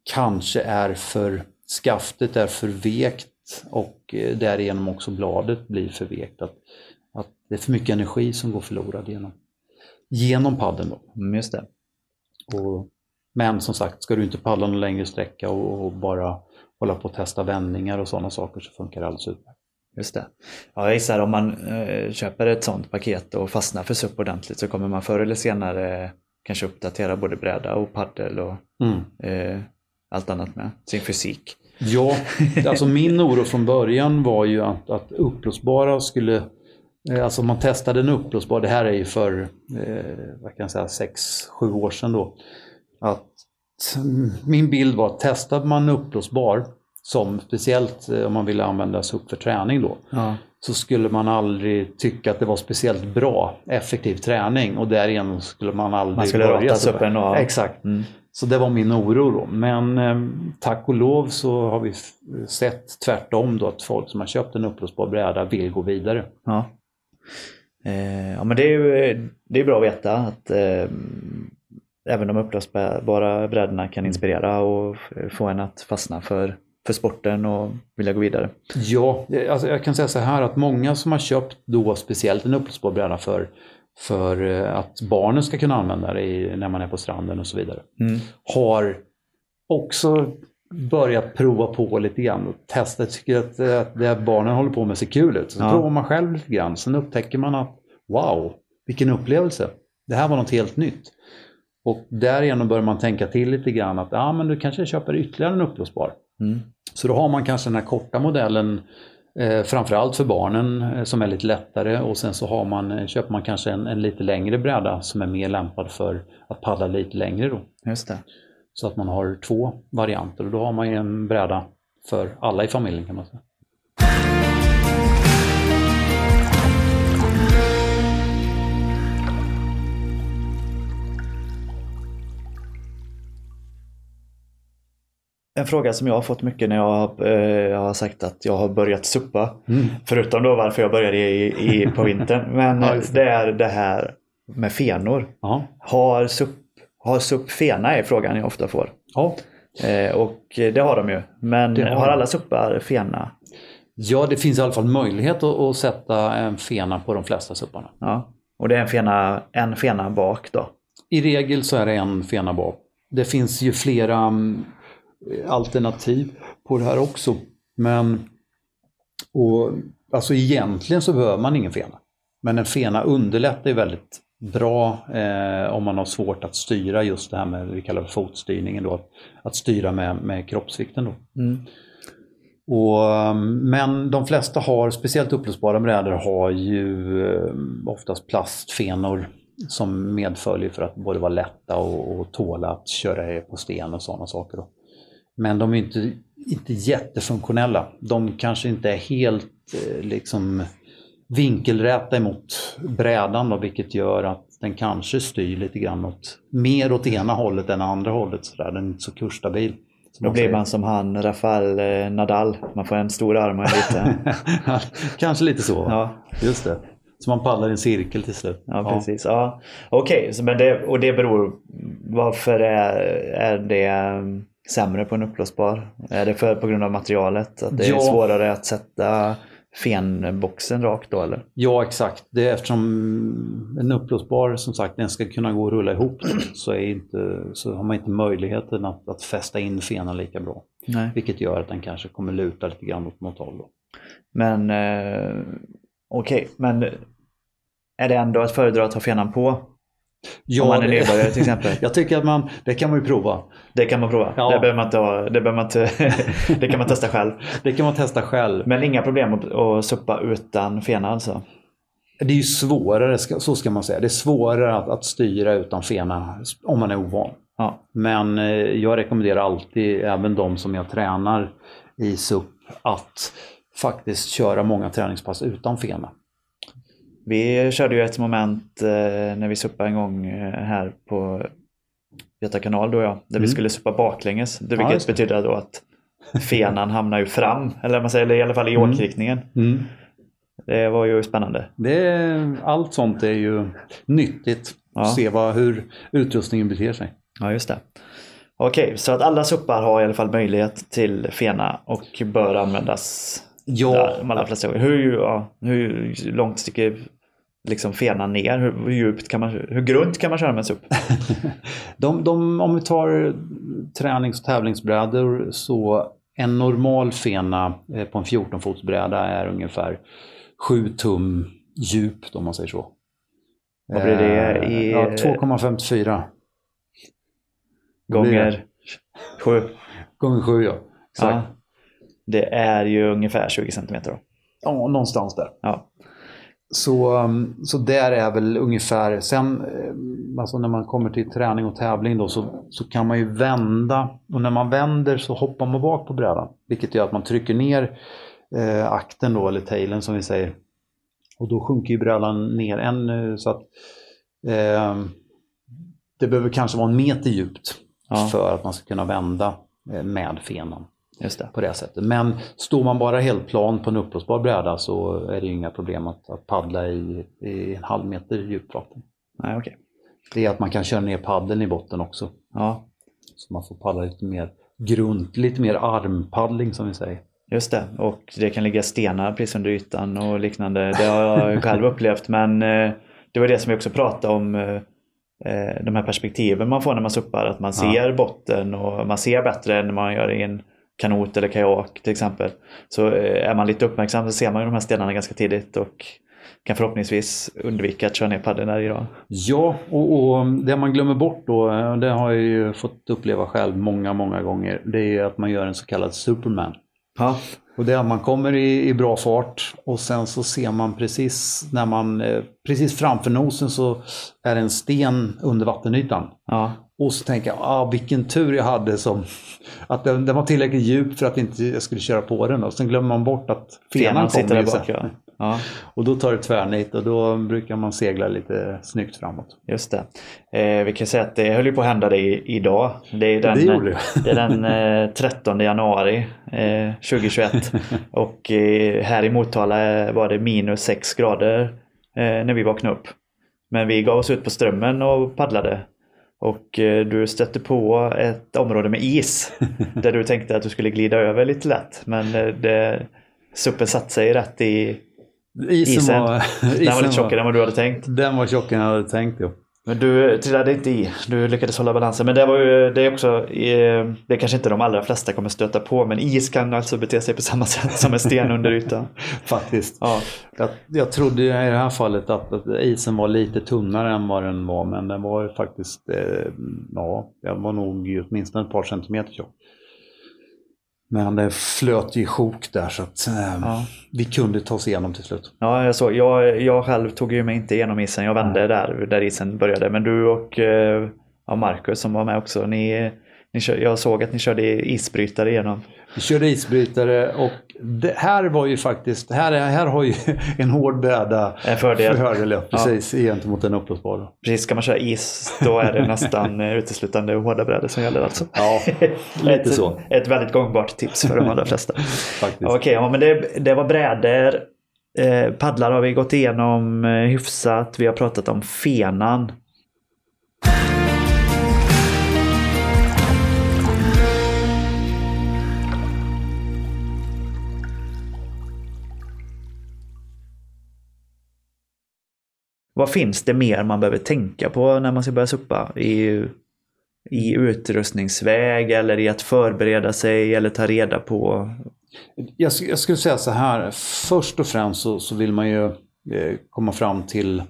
kanske är för, skaftet är för vekt och eh, därigenom också bladet blir för vekt. Att, att det är för mycket energi som går förlorad genom, genom paddeln. Då. Mm, just det. Och, men som sagt, ska du inte paddla någon längre sträcka och, och bara hålla på att testa vändningar och sådana saker så funkar det alldeles utmärkt. Just det. Ja, jag gissar om man eh, köper ett sånt paket och fastnar för SUP ordentligt så kommer man förr eller senare kanske uppdatera både bräda och paddel och mm. eh, allt annat med sin fysik. Ja, alltså min oro från början var ju att, att upplösbara skulle eh, Alltså man testade en upplösbar, det här är ju för eh, vad kan jag säga, 6-7 år sedan då. Att min bild var att testade man upplösbar som speciellt eh, om man ville använda SUP för träning då, ja. så skulle man aldrig tycka att det var speciellt bra, effektiv träning och därigenom skulle man aldrig man skulle börja då. Exakt. Mm. Så det var min oro då. Men eh, tack och lov så har vi sett tvärtom då att folk som har köpt en upplösbar bräda vill gå vidare. Ja, eh, ja men det är ju det är bra att veta att eh, även de upplösbara brädorna kan mm. inspirera och få en att fastna för för sporten och vilja gå vidare? Ja, alltså jag kan säga så här att många som har köpt då speciellt en uppblåsbar bräda för, för eh, att barnen ska kunna använda det när man är på stranden och så vidare, mm. har också börjat prova på lite grann och testa. Jag tycker att, att det barnen håller på med ser kul ut. Så ja. provar man själv lite grann. Sen upptäcker man att wow, vilken upplevelse. Det här var något helt nytt. Och därigenom börjar man tänka till lite grann att ja, men du kanske köper ytterligare en uppblåsbar. Mm. Så då har man kanske den här korta modellen eh, framförallt för barnen eh, som är lite lättare och sen så har man, eh, köper man kanske en, en, lite längre bräda som är mer lämpad för att paddla lite längre. Då. Just det. Så att man har två varianter och då har man en bräda för alla i familjen kan man säga. En fråga som jag har fått mycket när jag, har, eh, jag har sagt att jag har börjat suppa. Förutom då varför jag började i, i, på vintern. Men Ja, just det. är det här med fenor. Ja. Har SUP, har SUP fena är frågan jag ofta får. Ja. Eh, och det har de ju. Men Det har har alla suppar fena? ja, det finns i alla fall möjlighet att, att sätta en fena på de flesta supparna. Ja. Och det är en fena, en fena bak då? I regel så är det en fena bak. Det finns ju flera mm, alternativ på det här också. Men och, alltså egentligen så behöver man ingen fena. Men en fena underlättar ju väldigt bra eh, om man har svårt att styra just det här med, vi kallar det fotstyrningen då, att, att styra med, med kroppsvikten då. Mm. Och, um, men de flesta har, speciellt upplösbara brädor, har ju eh, oftast plastfenor som medföljer för att både vara lätta och, och tåla att köra på sten och sådana saker. Då. Men de är inte, inte jättefunktionella. De kanske inte är helt eh, liksom vinkelräta emot brädan då, vilket gör att den kanske styr lite grann åt, mer åt ena hållet än andra hållet. Så där. Den är inte så kursstabil. Då blir man som han Rafael eh, Nadal. Man får en stor arm och en liten. Kanske lite så. ja, Just det. Så man paddlar i en cirkel till slut. ja, precis. Ja. Okej, men det, och det beror... Varför är, är det sämre på en uppblåsbar? Är det för, på grund av materialet? Att det är Ja. svårare att sätta fenboxen rakt då eller? Ja, exakt. Det är eftersom en uppblåsbar, som sagt, den ska kunna gå och rulla ihop så, är inte, så har man inte möjligheten att, att fästa in fenan lika bra. Nej. Vilket gör att den kanske kommer luta lite grann åt något håll. Då. Men eh, okej, men är det ändå att föredra att ha fenan på? Om man är nybörjare till exempel. Jag tycker att man, det kan man ju prova. Det kan man prova. Ja. Det, behöver man inte, det, behöver man inte, det kan man testa själv. Det kan man testa själv. Men inga problem att, att suppa utan fena alltså? Det är ju svårare, så ska man säga. Det är svårare att, att styra utan fena om man är ovan. Ja. Men eh, jag rekommenderar alltid, även de som jag tränar i SUP, att faktiskt köra många träningspass utan fena. Vi körde ju ett moment eh, när vi suppade en gång eh, här på Göta kanal då ja, där vi Mm. skulle suppa baklänges. Det, Ja, vilket det. betyder då att fenan hamnar ju fram, eller man säger i alla fall i Mm. åkriktningen. Det var ju spännande. Det allt sånt är ju nyttigt. Ja. Att se vad, hur utrustningen beter sig. Ja, just det. Okej, så att alla suppar har i alla fall möjlighet till fena och bör användas Ja, där, de allra flesta gånger. Hur, ja, hur långt sticker liksom fenan ner? Hur, hur djupt kan man, hur grunt kan man köra med en SUP? De, de, om vi tar tränings och tävlingsbrädor så en normal fena eh, på en 14-fotsbräda är ungefär 7 tum djupt om man säger så. Vad blir det Eh, i- Ja, 2,54 Gånger sju. gånger 7 ja. Exakt. Ja. Det är ju ungefär 20 centimeter då. Ja, någonstans där. Ja. Så, um, så där är väl ungefär, sen eh, alltså när man kommer till träning och tävling då så, så kan man ju vända och när man vänder så hoppar man bak på brädan. Vilket gör att man trycker ner eh, akten då, eller tailen som vi säger. Och då sjunker ju brädan ner en eh, så att eh, det behöver kanske vara en meter djupt Ja. för att man ska kunna vända eh, med fenan Just det. på det sättet. Men står man bara helt plan på en uppblåsbar bräda så är det ju inga problem att, att paddla i, i en halv meter djupt vatten. Nej, okej. Det är att man kan köra ner paddeln i botten också. Ja, Så man får paddla lite mer grunt, lite mer armpaddling som vi säger. just det. Och det kan ligga stenar precis under ytan och liknande. Det har jag själv upplevt. Men eh, det var det som vi också pratade om. eh, eh, De här perspektiven man får när man suppar. Att man Ja. ser botten och man ser bättre än när man gör i en kanot eller kajak till exempel. Så eh, är man lite uppmärksam så ser man ju de här stenarna ganska tidigt och kan förhoppningsvis undvika att köra ner paddeln där idag. Ja, och, och det man glömmer bort då, eh, det har jag ju fått uppleva själv många, många gånger, det är ju att man gör en så kallad Superman. Ja, Och det är att man kommer i, i bra fart och sen så ser man precis när man, eh, precis framför nosen så är det en sten under vattenytan. ja, Och så tänker jag, ah, vilken tur jag hade som att den, den var tillräckligt djup för att inte jag skulle köra på den. Och sen glömmer man bort att fenan sitter kommer där bak. Ja. Ja, Och då tar det tvärnit och då brukar man segla lite snyggt framåt. just det. Eh, vi kan säga att det höll ju på att hända det i, idag. Det är den, Det gjorde det. är den eh, 13 januari eh, 2021. Och eh, här i Motala var det minus 6 grader eh, när vi vaknade upp. Men vi gav oss ut på strömmen och paddlade. Och eh, du stötte på ett område med is. där du tänkte att du skulle glida över lite lätt. Men eh, det, suppen satte sig rätt i Isen, isen. var, Den var isen lite tjockare än vad du hade tänkt. Den var tjockare än jag hade tänkt. Jo. Men du trillade inte i. Du lyckades hålla balansen. Men det var ju det är också, eh, det kanske inte de allra flesta kommer stöta på. Men is kan alltså bete sig på samma sätt som en sten under ytan. Faktiskt. Ja, Jag, jag trodde i det här fallet att, att isen var lite tunnare än vad den var. Men den var ju faktiskt, eh, ja, den var nog åtminstone ett par centimeter tjock. Men det flöt i sjok där så att eh, Ja. vi kunde ta oss igenom till slut. ja jag, såg, jag, jag själv tog ju mig inte igenom isen. Jag vände där, där isen började. Men du och eh, ja, Marcus som var med också. Ni, ni jag såg att ni körde isbrytare igenom. Vi körde isbrytare och det här var ju faktiskt, här, är- här har ju en hård bräda En fördel. fördel ja, precis, gentemot en uppblåsbar. Precis, ska man köra is då är det nästan uteslutande hårda brädor som gäller alltså. Ja, lite ett, så. Ett väldigt gångbart tips för de allra flesta. Okej, ja, men det, det var brädor. Eh, paddlar har vi gått igenom eh, hyfsat. Vi har pratat om fenan. Vad finns det mer man behöver tänka på när man ska börja suppa? I, i utrustningsväg eller i att förbereda sig eller ta reda på? Jag, jag skulle säga så här, först och främst så, så vill man ju eh, komma fram till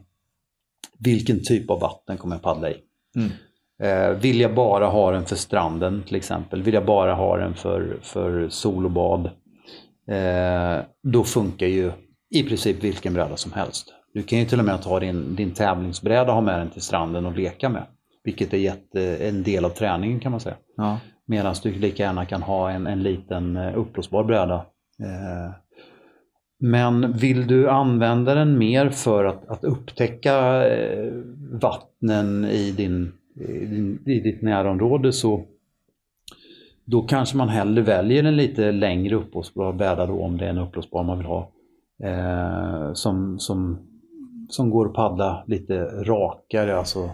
vilken typ av vatten kommer jag paddla i. Mm. Eh, vill jag bara ha den för stranden till exempel? Vill jag bara ha den för, för sol och bad? Eh, då funkar ju i princip vilken bräda som helst. Du kan ju till och med ta din, din tävlingsbräda och ha med den till stranden och leka med. Vilket är jätte, en del av träningen kan man säga. Ja. Medan du lika gärna kan ha en, en liten eh, uppblåsbar bräda. Eh, Men vill du använda den mer för att, att upptäcka eh, vattnen i, din, i, din, i ditt närområde så då kanske man hellre väljer en lite längre uppblåsbar bräda då om det är en uppblåsbar man vill ha. Eh, som, som, som går att paddla lite rakare. Alltså,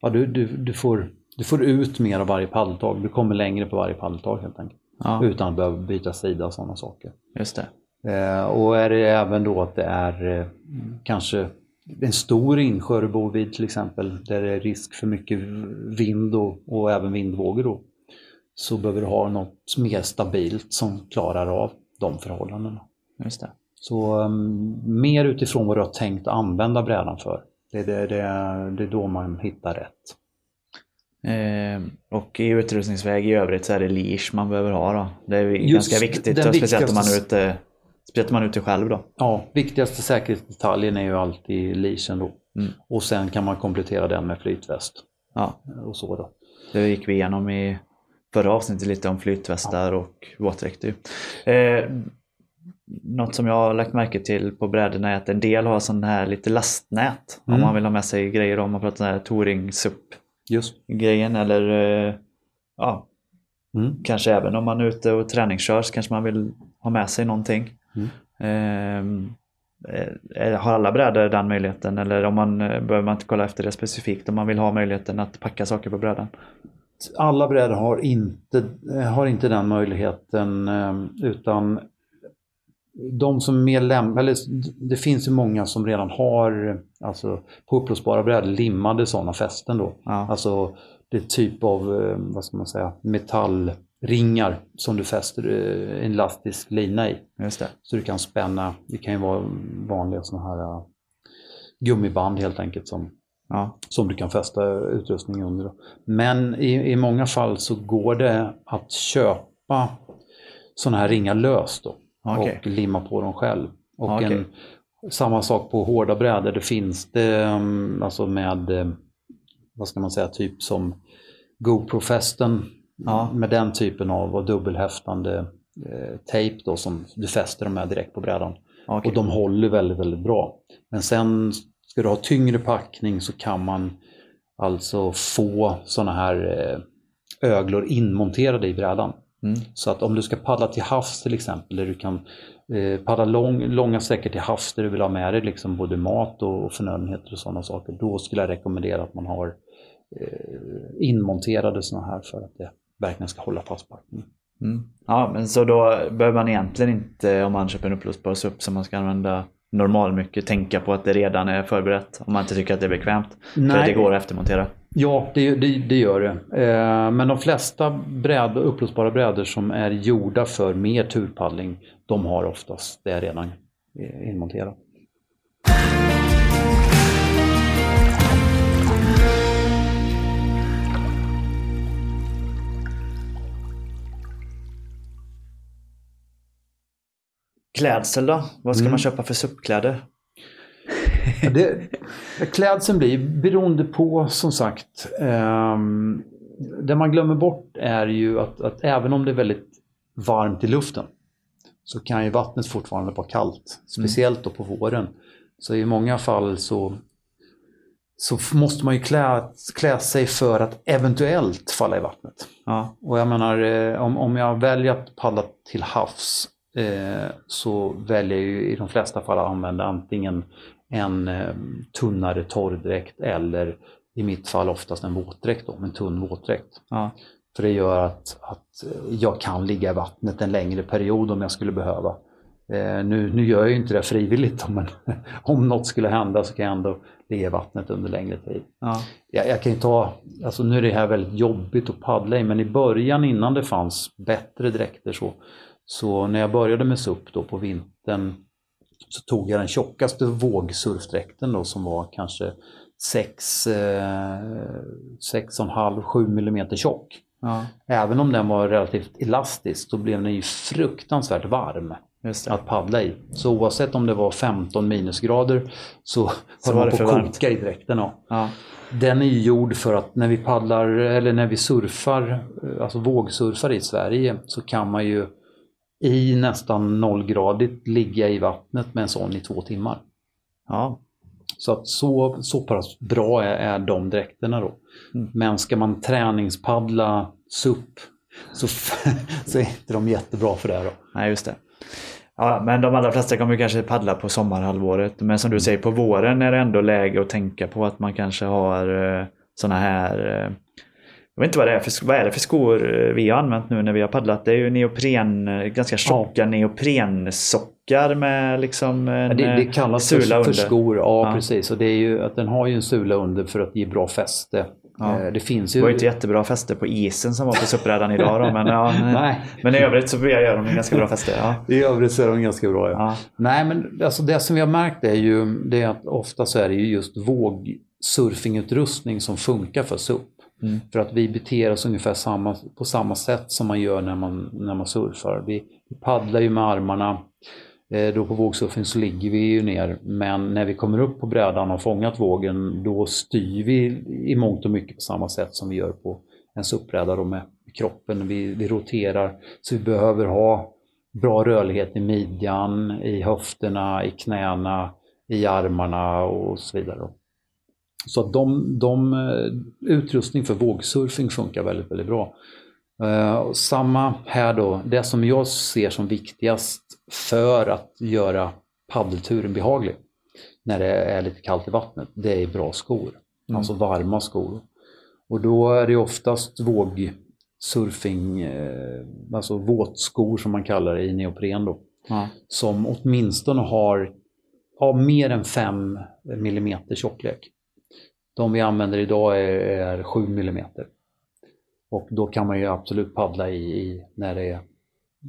ja, du, du, du, får, du får ut mer av varje paddeltag. Du kommer längre på varje paddeltag helt enkelt. ja, Utan att behöva byta sida och sådana saker. just det. Eh, och är det även då att det är eh, kanske en stor insjö du bor vid till exempel, där det är risk för mycket vind och, och även vindvågor då, så behöver du ha något mer stabilt som klarar av de förhållandena. Just det. Så um, mer utifrån vad du har tänkt använda brädan för. Det, det, det, det är då man hittar rätt. Eh, och i utrustningsväg i övrigt så är det leash man behöver ha då. Det är Just ganska viktigt. och speciellt om man är ute, speciellt om man är ute själv då. Ja, viktigaste säkerhetsdetaljen är ju alltid leashen då. Mm. Och sen kan man komplettera den med flytväst Ja, och så då. det gick vi igenom i förra avsnittet lite om flytvästar och våtdräkter. Eh, något som jag har lagt märke till på brädorna är att en del har sån här lite lastnät. Om Mm. man vill ha med sig grejer om man pratar sån här touring sup Just. grejen eller eh, ja, Mm. kanske även om man är ute och träningskör så kanske man vill ha med sig någonting. Mm. Ehm, eh, har alla brädor den möjligheten eller om man, eh, behöver man inte kolla efter det specifikt om man vill ha möjligheten att packa saker på brädan? Alla brädor har inte, eh, har inte den möjligheten eh, utan de som är mer läm- eller det finns ju många som redan har alltså på uppblåsbara brädor limmade sådana fästen då. Ja, Alltså det är typ av, eh, vad ska man säga, metallringar som du fäster eh, en elastisk lina i. just det. Så du kan spänna, det kan ju vara vanliga sådana här eh, gummiband helt enkelt som, Ja, som du kan fästa utrustning under. Men i, i många fall så går det att köpa sådana här ringar löst då Okej. och limma på dem själv. Och Okej. en, samma sak på hårda brädor, det finns det um, alltså med, eh, vad ska man säga, typ som GoPro-fästen Ja. med den typen av dubbelhäftande eh, tejp då som du fäster dem med direkt på brädan. Okej. Och de håller väldigt, väldigt bra. Men sen ska du ha tyngre packning så kan man alltså få sådana här eh, öglor inmonterade i brädan. Mm. Så att om du ska paddla till havs till exempel, där du kan eh, paddla lång, långa sträckor till havs där du vill ha med dig liksom både mat och, och förnödenheter och sådana saker, då skulle jag rekommendera att man har eh, inmonterade sådana här för att det verkligen ska hålla fast packningen. Mm. Ja, men så då behöver man egentligen inte, om man köper en uppblåsbar SUP som man ska använda normalmycket, tänka på att det redan är förberett. Om man inte tycker att det är bekvämt. För Nej. det går att eftermontera. Ja, det, det, det gör det. Eh, men de flesta bräd, upplösbara brädor som är gjorda för mer turpaddling, de har oftast det redan eh, inmonterat. Klädsel då? Vad ska Mm. man köpa för SUP-kläder? Det, klädseln blir beroende på som sagt. ehm, det man glömmer bort är ju att, att även om det är väldigt varmt i luften så kan ju vattnet fortfarande vara kallt. Speciellt då på våren. Så i många fall så, så måste man ju klä, klä sig för att eventuellt falla i vattnet. Ja, Och jag menar, eh, om, om jag väljer att paddla till havs eh, så väljer jag ju i de flesta fall att använda antingen en eh, tunnare torrdräkt eller i mitt fall oftast en våtdräkt, då, en tunn våtdräkt. ja, För det gör att, att eh, jag kan ligga i vattnet en längre period om jag skulle behöva. Eh, nu, nu gör jag ju inte det frivilligt, men om något skulle hända så kan jag ändå ligga i vattnet under längre tid. ja. Jag, jag kan ju ta, alltså nu är det här väldigt jobbigt att paddla i, men i början innan det fanns bättre dräkter så, så när jag började med SUP då på vintern så tog jag den tjockaste vågsurfdräkten då som var kanske 6, eh, 6,5-7 mm tjock. ja. Även om den var relativt elastisk så blev den ju fruktansvärt varm att paddla i. Så oavsett om det var 15 minusgrader så, Så höll man på att koka i dräkten. Ja. Ja, Den är ju gjord för att när vi paddlar eller när vi surfar, eh, alltså vågsurfar i Sverige så kan man ju i nästan nollgradigt ligga i vattnet med en sån i två timmar. ja. Så att så, så pass bra är, är de dräkterna då. Mm. Men ska man träningspaddla SUP så, så är inte de jättebra för det. Då. Nej, just det. Ja, men de allra flesta kommer kanske paddla på sommarhalvåret. Men som du säger, på våren är det ändå läge att tänka på att man kanske har eh, såna här eh, jag vet inte vad det är för, vad är det för skor eh, vi har använt nu när vi har paddlat. Det är ju neopren, eh, ganska tjocka neoprensockar med liksom en Ja, det, det eh, kallas sula för, för under. skor, ja, Ja. precis. Och det är ju att den har ju en sula under för att ge bra fäste. Ja. Det finns Det ju... var ju inte jättebra fäste på isen som var på SUP-brädan idag då, men, ja, Nej. men i övrigt så gör de ganska bra fäste. Ja. I övrigt så är de ganska bra. Ja. Ja. Nej, men alltså det som vi har märkt är ju det är att ofta så är det ju just vågsurfingutrustning som funkar för SUP. Mm. För att vi beter oss ungefär samma, på samma sätt som man gör när man, när man surfar. Vi, vi paddlar ju med armarna. Eh, då på vågsurfing så ligger vi ju ner. Men när vi kommer upp på brädan och har fångat vågen då styr vi i mångt och mycket på samma sätt som vi gör på en SUP-bräda då med kroppen. Vi, vi roterar. Så vi behöver ha bra rörlighet i midjan, i höfterna, i knäna, i armarna och så vidare. Så att de, de eh, utrustning för vågsurfing funkar väldigt, väldigt bra. Eh, och samma här då, det som jag ser som viktigast för att göra paddelturen behaglig när det är lite kallt i vattnet, det är bra skor. Mm. Alltså varma skor. Och då är det oftast vågsurfing, eh, alltså våtskor som man kallar det i neopren då Ja. som åtminstone har ja, mer än 5 mm tjocklek. De vi använder idag är, är 7 mm. Och då kan man ju absolut paddla i, i när, det är,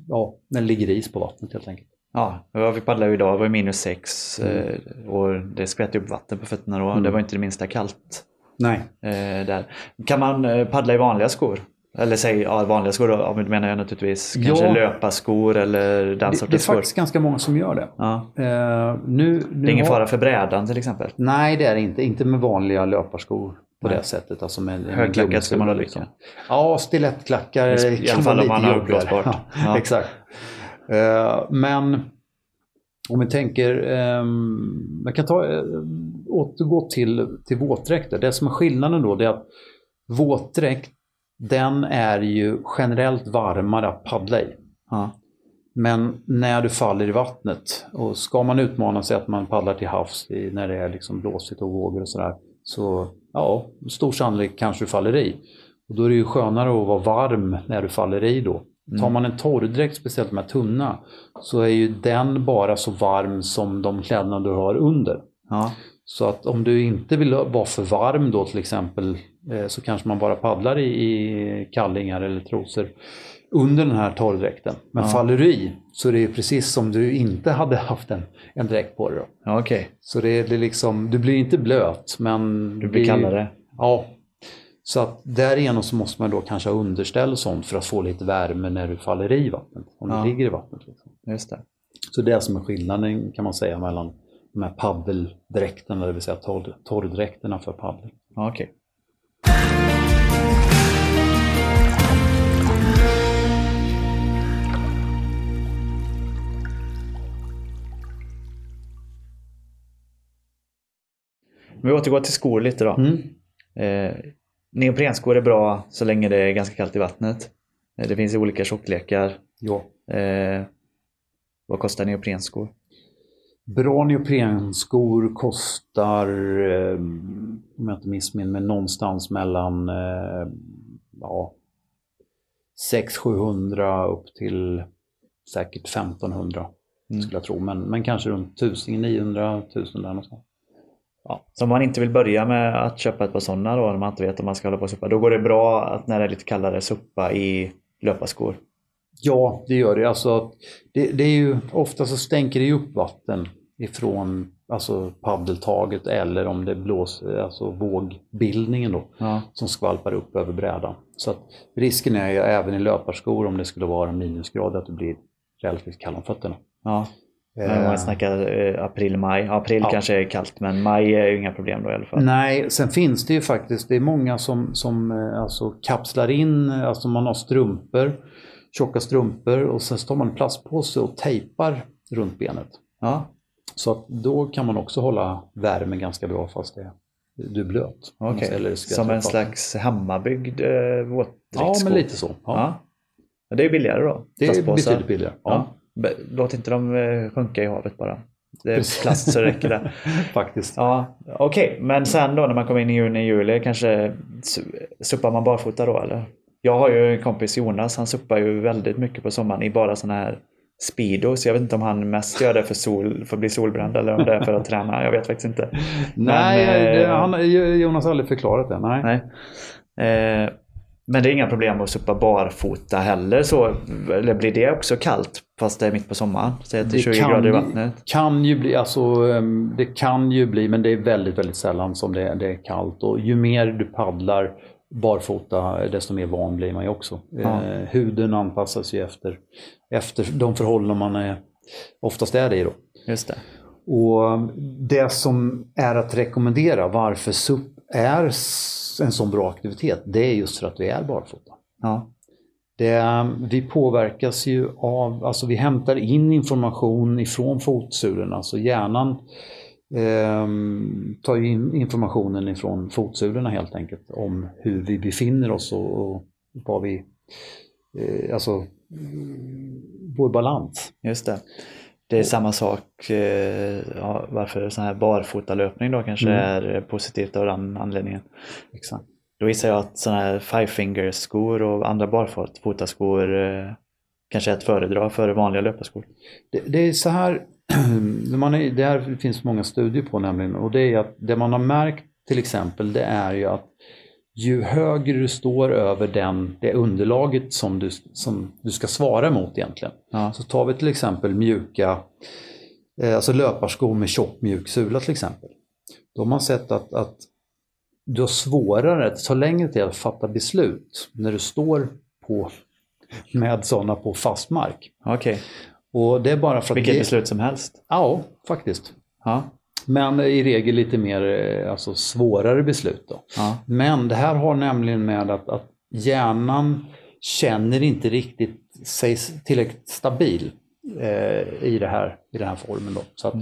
ja, när det ligger is på vattnet helt enkelt. Ja, vi paddlade idag, det var minus sex Mm. eh, och det skvätt upp vatten på fötterna då. Mm. Det var inte det minsta kallt Nej. eh, där. Kan man eh, paddla i vanliga skor? Eller säg ja, vanliga skor då, då menar jag naturligtvis kanske Ja. löparskor eller den Det, det är sortens skor. faktiskt ganska många som gör det. Ja. Eh, nu, nu Det är ingen har- fara för brädan till exempel. Nej, det är det inte. Inte med vanliga löparskor på Nej. det sättet. Alltså med, med Högklackat ska man ha lycka. Ja, stilettklackar I alla fall om man har uppblåsbart. Ja, Ja. Exakt. Eh, men om vi tänker, eh, jag kan ta, eh, återgå till, till våtdräkter. Det som är skillnaden då det är att våtdräkt, den är ju generellt varmare att paddla i. Ja. Men när du faller i vattnet, och ska man utmana sig att man paddlar till havs i, när det är liksom blåsigt och vågor och sådär, så ja, stor sannolikhet kanske du faller i. Och då är det ju skönare att vara varm när du faller i då. Mm. Tar man en torrdräkt, speciellt med tunna, så är ju den bara så varm som de kläderna du har under. Ja. Så att om du inte vill vara för varm då till exempel så kanske man bara paddlar i, i kallingar eller trosor under den här torrdräkten. Men Ja. faller du i så är det ju precis som du inte hade haft en, en dräkt på dig. Ja, Okej, Så det är det är liksom, du blir inte blöt men... du blir kallare. Ja. Så att därigenom så måste man då kanske ha underställ och sånt för att få lite värme när du faller i vattnet. Om Ja. du ligger i vattnet. Liksom. Just det. Så det är som är skillnaden kan man säga mellan de här paddeldräkterna, det vill säga torr, torrdräkterna för paddel. Ja, Okej. Men vi återgår till skor lite då. Mm. Eh, neoprenskor är bra så länge det är ganska kallt i vattnet. Eh, det finns olika tjocklekar. Ja. Eh, vad kostar neoprenskor? Bra neoprenskor kostar, eh, om jag inte missminner mig, någonstans mellan eh, ja, 600-700 upp till säkert 1500 Mm. skulle jag tro. Men, men kanske runt 1000, 900, 1000 där någonstans. Ja. Så om man inte vill börja med att köpa ett par sådana då, när man inte vet om man ska hålla på och suppa, då går det bra att när det är lite kallare suppa i löparskor. Ja, det gör det. Alltså, det, det är ju, ofta så stänker det ju upp vatten ifrån alltså paddeltaget eller om det blåser, alltså vågbildningen då, Ja. som skvalpar upp över brädan. Så risken är ju även i löparskor om det skulle vara minusgrader att det blir relativt kallt om fötterna. ja. Men man snackar eh, april, maj. April Ja. kanske är kallt men maj är ju inga problem då i alla fall. Nej, sen finns det ju faktiskt, det är många som, som eh, alltså kapslar in, eh, alltså man har strumpor, tjocka strumpor och sen tar man en plastpåse och tejpar runt benet. Ja, Så att då kan man också hålla värmen ganska bra fast det, du är blöt. okej. Eller Som en slags hemmabyggd eh, våtdräktssko. Ja, men lite så. Ja. Ja. Det är billigare då. Det är betydligt billigare. Ja. Ja. Låt inte dem eh, sjunka i havet bara. Det är plast så räcker det. Faktiskt. Ja, okej. Men sen då när man kommer in i juni, juli kanske su- suppar man barfota då eller? Jag har ju en kompis Jonas, han suppar ju väldigt mycket på sommaren i bara sådana här Speedos. Jag vet inte om han mest gör det för, sol, för att bli solbränd eller om det är för att träna. Jag vet faktiskt inte. Nej, Men, eh, han, Jonas har aldrig förklarat det. Nej. Nej. Eh, men det är inga problem att suppa barfota heller. Så, eller blir det också kallt fast det är mitt på sommaren? Säg att det är 20 kan, grader i vattnet. kan ju bli, alltså ehm, det kan ju bli, men det är väldigt, väldigt sällan som det, det är kallt. Och ju mer du paddlar barfota, desto mer van blir man ju också. Ja. Eh, huden anpassas ju efter, efter de förhållanden man är, oftast är det i då. Just det. Och det som är att rekommendera varför SUP är en sån bra aktivitet, det är just för att vi är barfota. Ja. Det, vi påverkas ju av, alltså vi hämtar in information ifrån fotsulorna, så hjärnan ehm, tar in informationen ifrån fotsulorna helt enkelt om hur vi befinner oss och, och vad vi, eh, alltså mm, vår balans. Just det. Det är samma sak eh, ja, varför sån här barfotalöpning då kanske Mm. är positivt av den anledningen. Exakt. Då gissar jag att såna här five fingers skor och andra barfotaskor eh, kanske att föredra före vanliga löparskor. Det, det är så här, man är, det här finns många studier på nämligen och det är att det man har märkt till exempel det är ju att ju högre du står över den, det underlaget som du, som du ska svara mot egentligen. Ja. Så tar vi till exempel mjuka, eh, alltså löparskor med tjock mjuk sula till exempel. Då har man sett att, att du har svårare, det tar längre tid att fatta beslut när du står på, med sådana på fast mark. Okej, Och det är bara för att vilket det, beslut som helst. Ja, faktiskt. Ja. Men i regel lite mer eh, alltså, svårare beslut. Då. Ja. Men det här har nämligen med att, att hjärnan känner inte riktigt sig tillräckligt stabil eh, i, det här, i den här formen. Då. Så att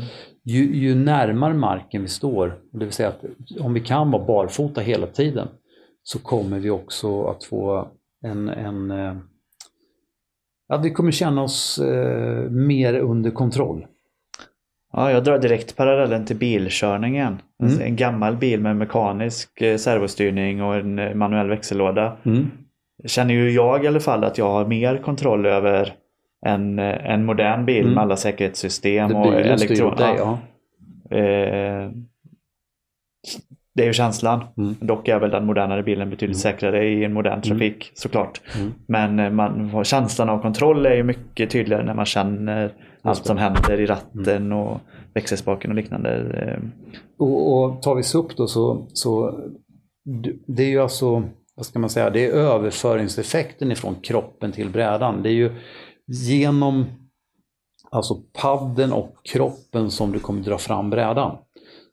ju, ju närmare marken vi står, det vill säga att om vi kan vara barfota hela tiden, så kommer vi också att få en, en ja, vi kommer känna oss eh, mer under kontroll. Ja, jag drar direkt parallellen till bilkörningen. Alltså en gammal bil med mekanisk eh, servostyrning och en eh, manuell växellåda. Mm. Känner ju jag i alla fall att jag har mer kontroll över en, eh, en modern bil Mm. med alla säkerhetssystem och elektron. dig, ja. ja. Eh, det är ju känslan. Mm. Dock är väl den modernare bilen betydligt säkrare i en modern trafik såklart. Mm. Men eh, man, känslan av kontroll är ju mycket tydligare när man känner allt som händer i ratten och växelspaken och liknande. Eh, Och, och tar vi SUP då så, så det är ju alltså, vad ska man säga, det är överföringseffekten ifrån kroppen till brädan. Det är ju genom alltså padden och kroppen som du kommer dra fram brädan.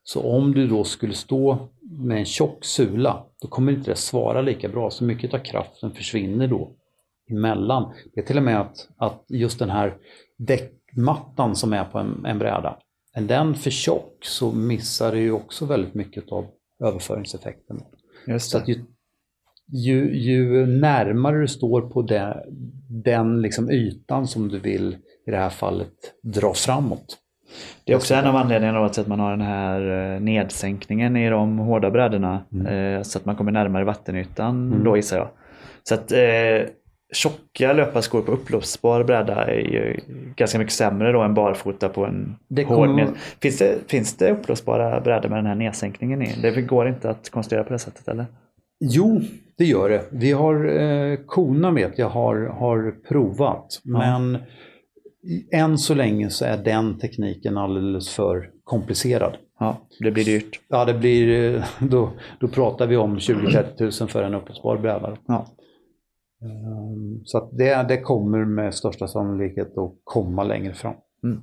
Så om du då skulle stå med en tjock sula, då kommer inte det svara lika bra. Så mycket av kraften försvinner då emellan. Det är till och med att, att just den här däckmattan som är på en, en bräda, är den för tjock så missar du ju också väldigt mycket av överföringseffekten. Så det. att ju, ju, ju närmare du står på det, den liksom ytan som du vill i det här fallet dra framåt. Det är också en av anledningarna till att man har den här eh, nedsänkningen i de hårda brädorna. eh, Så att man kommer närmare vattenytan Mm. då gissar jag. Så att eh, tjocka löparskor på uppblåsbar bräda är ju ganska mycket sämre då än barfota på en Det hård kommer- ned... Finns det, finns det uppblåsbara brädor med den här nedsänkningen i? Det går inte att konstruera på det sättet eller? Jo, det gör det. Vi har, eh, Kona vet jag har, har provat, men i- än så länge så är den tekniken alldeles för komplicerad. Ja, det blir dyrt. Ja, det blir, eh, då, då pratar vi om 20-30 000 för en uppblåsbar bräda. Ja. Ehm, Så det, det kommer med största sannolikhet att komma längre fram. Mm.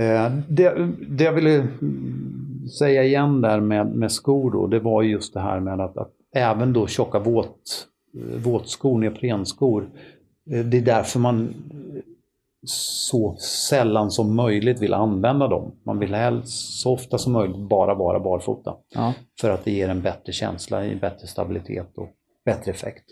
Eh, Det, det jag ville säga igen där med, med skor då, det var just det här med att, att även då tjocka våt, eh, våtskor, neoprenskor, det är därför man eh, så sällan som möjligt vill använda dem. Man vill helst så ofta som möjligt bara vara barfota. Ja. För att det ger en bättre känsla, en bättre stabilitet och bättre effekt.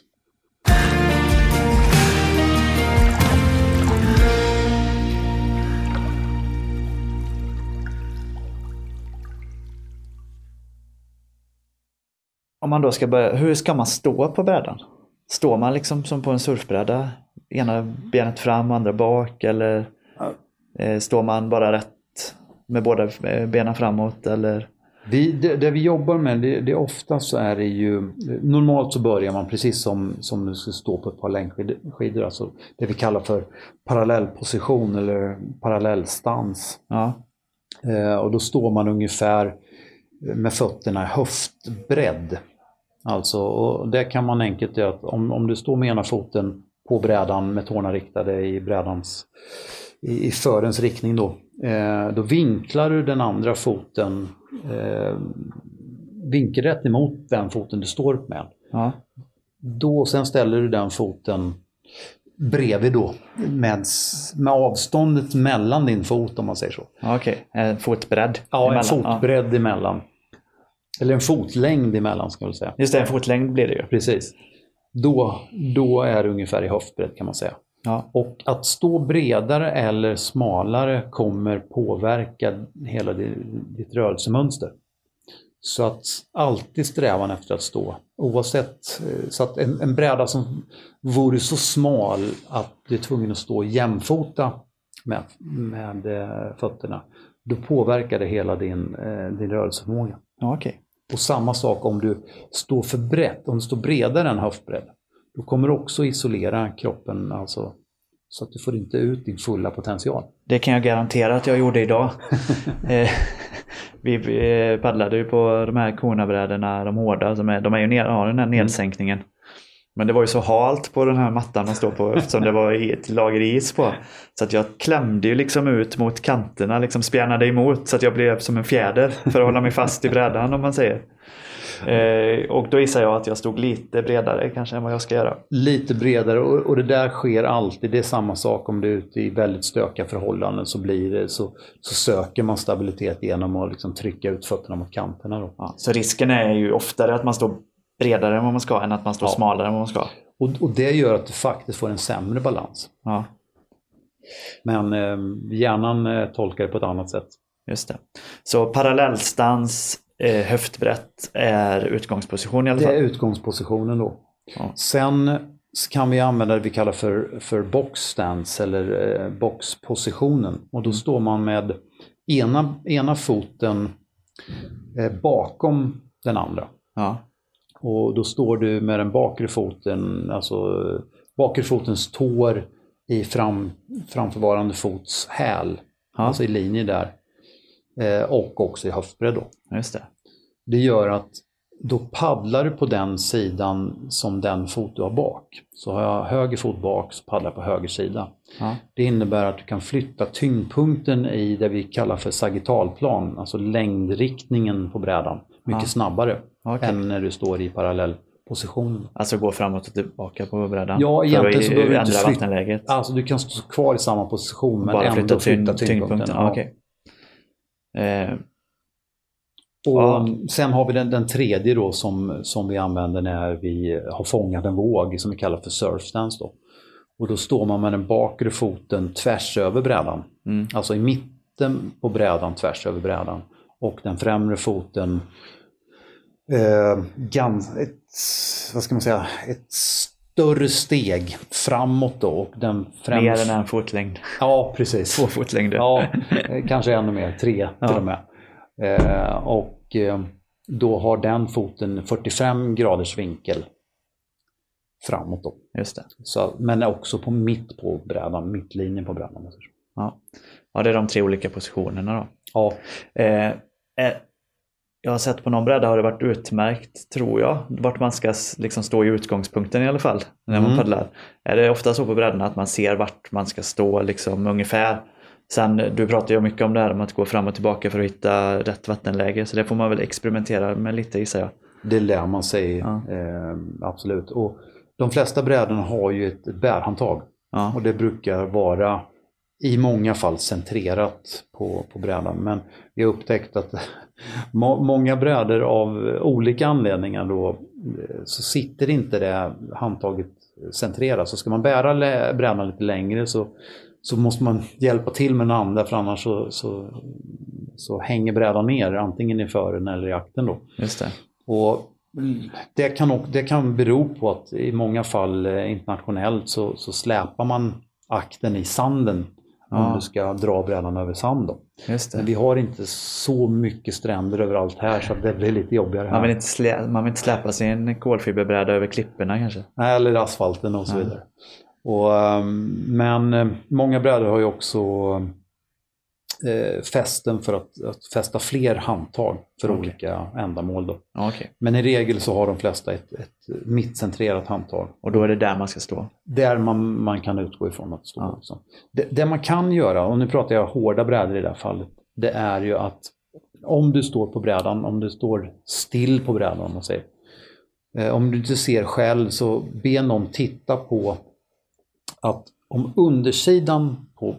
Om man då ska börja, hur ska man stå på brädan? Står man liksom som på en surfbräda? Ena benet fram, andra bak eller eh, står man bara rätt med båda eh, benen framåt eller? Vi, det, det vi jobbar med, det, det ofta så är det ju, normalt så börjar man precis som, som du ska stå på ett par längdskidor, alltså det vi kallar för parallellposition eller parallellstans. Ja, Eh, och då står man ungefär med fötterna höftbredd. Alltså, och det kan man enkelt göra att om, om du står med ena foten på brädan med tårna riktade i brädans i, i förens riktning då, eh, då vinklar du den andra foten eh, vinkelrätt emot den foten du står med. ja, Då sen ställer du den foten bredvid då med, med avståndet mellan din fot om man säger så. ja okej. En fotbredd. Ja, en emellan. fotbredd emellan. Eller en fotlängd emellan ska jag väl säga. Just det, en fotlängd blir det ju. Precis. Då, då är det ungefär i höftbredd kan man säga. Ja, Och att stå bredare eller smalare kommer påverka hela di- ditt rörelsemönster. Så att alltid strävan efter att stå, oavsett, eh, så att en, en bräda som vore så smal att du är tvungen att stå jämfota med, med eh, fötterna, då påverkar det hela din, eh, din rörelseförmåga. ja okej. Och samma sak om du står för brett, om du står bredare än höftbredd. Då kommer du också isolera kroppen, alltså, så att du får inte ut din fulla potential. Det kan jag garantera att jag gjorde idag. Eh, vi vi paddlade ju på de här konabrädorna, de hårda, som är, de är ju ner, har den här nedsänkningen. Men det var ju så halt på den här mattan man står på eftersom det var ett lager is på. Så att jag klämde ju liksom ut mot kanterna, liksom spjärnade emot så att jag blev som en fjäder för att hålla mig fast i brädan om man säger. Eh, och då gissar jag att jag stod lite bredare kanske än vad jag ska göra. Lite bredare och, och det där sker alltid. Det är samma sak om du är ute i väldigt stökiga förhållanden så blir det så, så söker man stabilitet genom att liksom trycka ut fötterna mot kanterna. Då. Ja, så risken är ju oftare att man står bredare än vad man ska än att man står Ja. smalare än vad man ska. Och, och det gör att du faktiskt får en sämre balans. Ja, Men eh, hjärnan eh, tolkar det på ett annat sätt. just det. Så parallellstans, eh, höftbrett är utgångsposition i alla Det är fall. utgångspositionen då. Ja. Sen kan vi använda det vi kallar för, för box stance eller eh, boxpositionen. Och då står man med ena, ena foten eh, bakom den andra. Ja, Och då står du med den bakre foten, alltså bakre fotens tår i fram, framförvarande fots häl. Ja. Alltså i linje där. Eh, och också i höftbredd då. just det. Det gör att då paddlar du på den sidan som den fot du har bak. Så har jag höger fot bak så paddlar jag på höger sida. Ja, Det innebär att du kan flytta tyngdpunkten i det vi kallar för sagittalplan, alltså längdriktningen på brädan, mycket Ja. snabbare okej. än när du står i parallellposition. Alltså gå framåt och tillbaka på brädan. Ja, egentligen så behöver du inte ändra flytta- vattenläget. Alltså du kan stå kvar i samma position men Bara ändå flytta, flytta, tyngd, tyngdpunkten. tyngdpunkten. Ja. Okej. Eh, Och Ja. Sen har vi den, den tredje då som, som vi använder när vi har fångat en våg som vi kallar för surf stance. Då. Och då står man med den bakre foten tvärs över brädan. mm, Alltså i mitten på brädan tvärs över brädan. Och den främre foten eh, gans, ett, vad ska man säga, ett större steg framåt då. Och den främre, mer än en fotlängd. Ja, precis. Två fotlängder. Ja, eh, kanske ännu mer, tre Ja. till och med. Eh, och eh, då har den foten 45 graders vinkel framåt då. Just det. Så, men också på mitt på brädan, mittlinjen på brädan. Ja. ja, det är de tre olika positionerna då. Ja, Eh, eh, jag har sett på någon bräda har det varit utmärkt, tror jag, vart man ska liksom stå i utgångspunkten i alla fall när man Mm. paddlar. Är det ofta så på brädorna att man ser vart man ska stå liksom ungefär? Sen, du pratar ju mycket om det här om att gå fram och tillbaka för att hitta rätt vattenläge, så det får man väl experimentera med lite gissar jag. det lär man sig Ja. eh, absolut. Och de flesta brädorna har ju ett bärhandtag. Ja, Och det brukar vara i många fall centrerat på, på brädan. Men vi har upptäckt att må, många brädor av olika anledningar då eh, så sitter inte det handtaget centrerat. Så ska man bära lä- brädan lite längre så, så måste man hjälpa till med den andra för annars så, så, så hänger brädan ner antingen i fören eller i akten då. just det. Och det kan, det kan bero på att i många fall eh, internationellt så, så släpar man akten i sanden Ja. om du ska dra brädan över sand. Då. Just Men vi har inte så mycket stränder överallt här så det blir lite jobbigare Man vill, här. inte slä, man vill inte släpa sin kolfiberbräda över klipporna kanske? Nej, Eller asfalten och så Ja. vidare. Och, ehm, men eh, många brädor har ju också eh, fästen för att, att fästa fler handtag för Okej. olika ändamål. Då. Okej. Men i regel så har de flesta ett, ett mittcentrerat handtag. Och då är det där man ska stå? Där man, man kan utgå ifrån att stå Ja. också. Det, det man kan göra, och nu pratar jag hårda brädor i det här fallet, det är ju att om du står på brädan, om du står still på brädan om man säger, eh, om du inte ser själv så be någon titta på att om undersidan på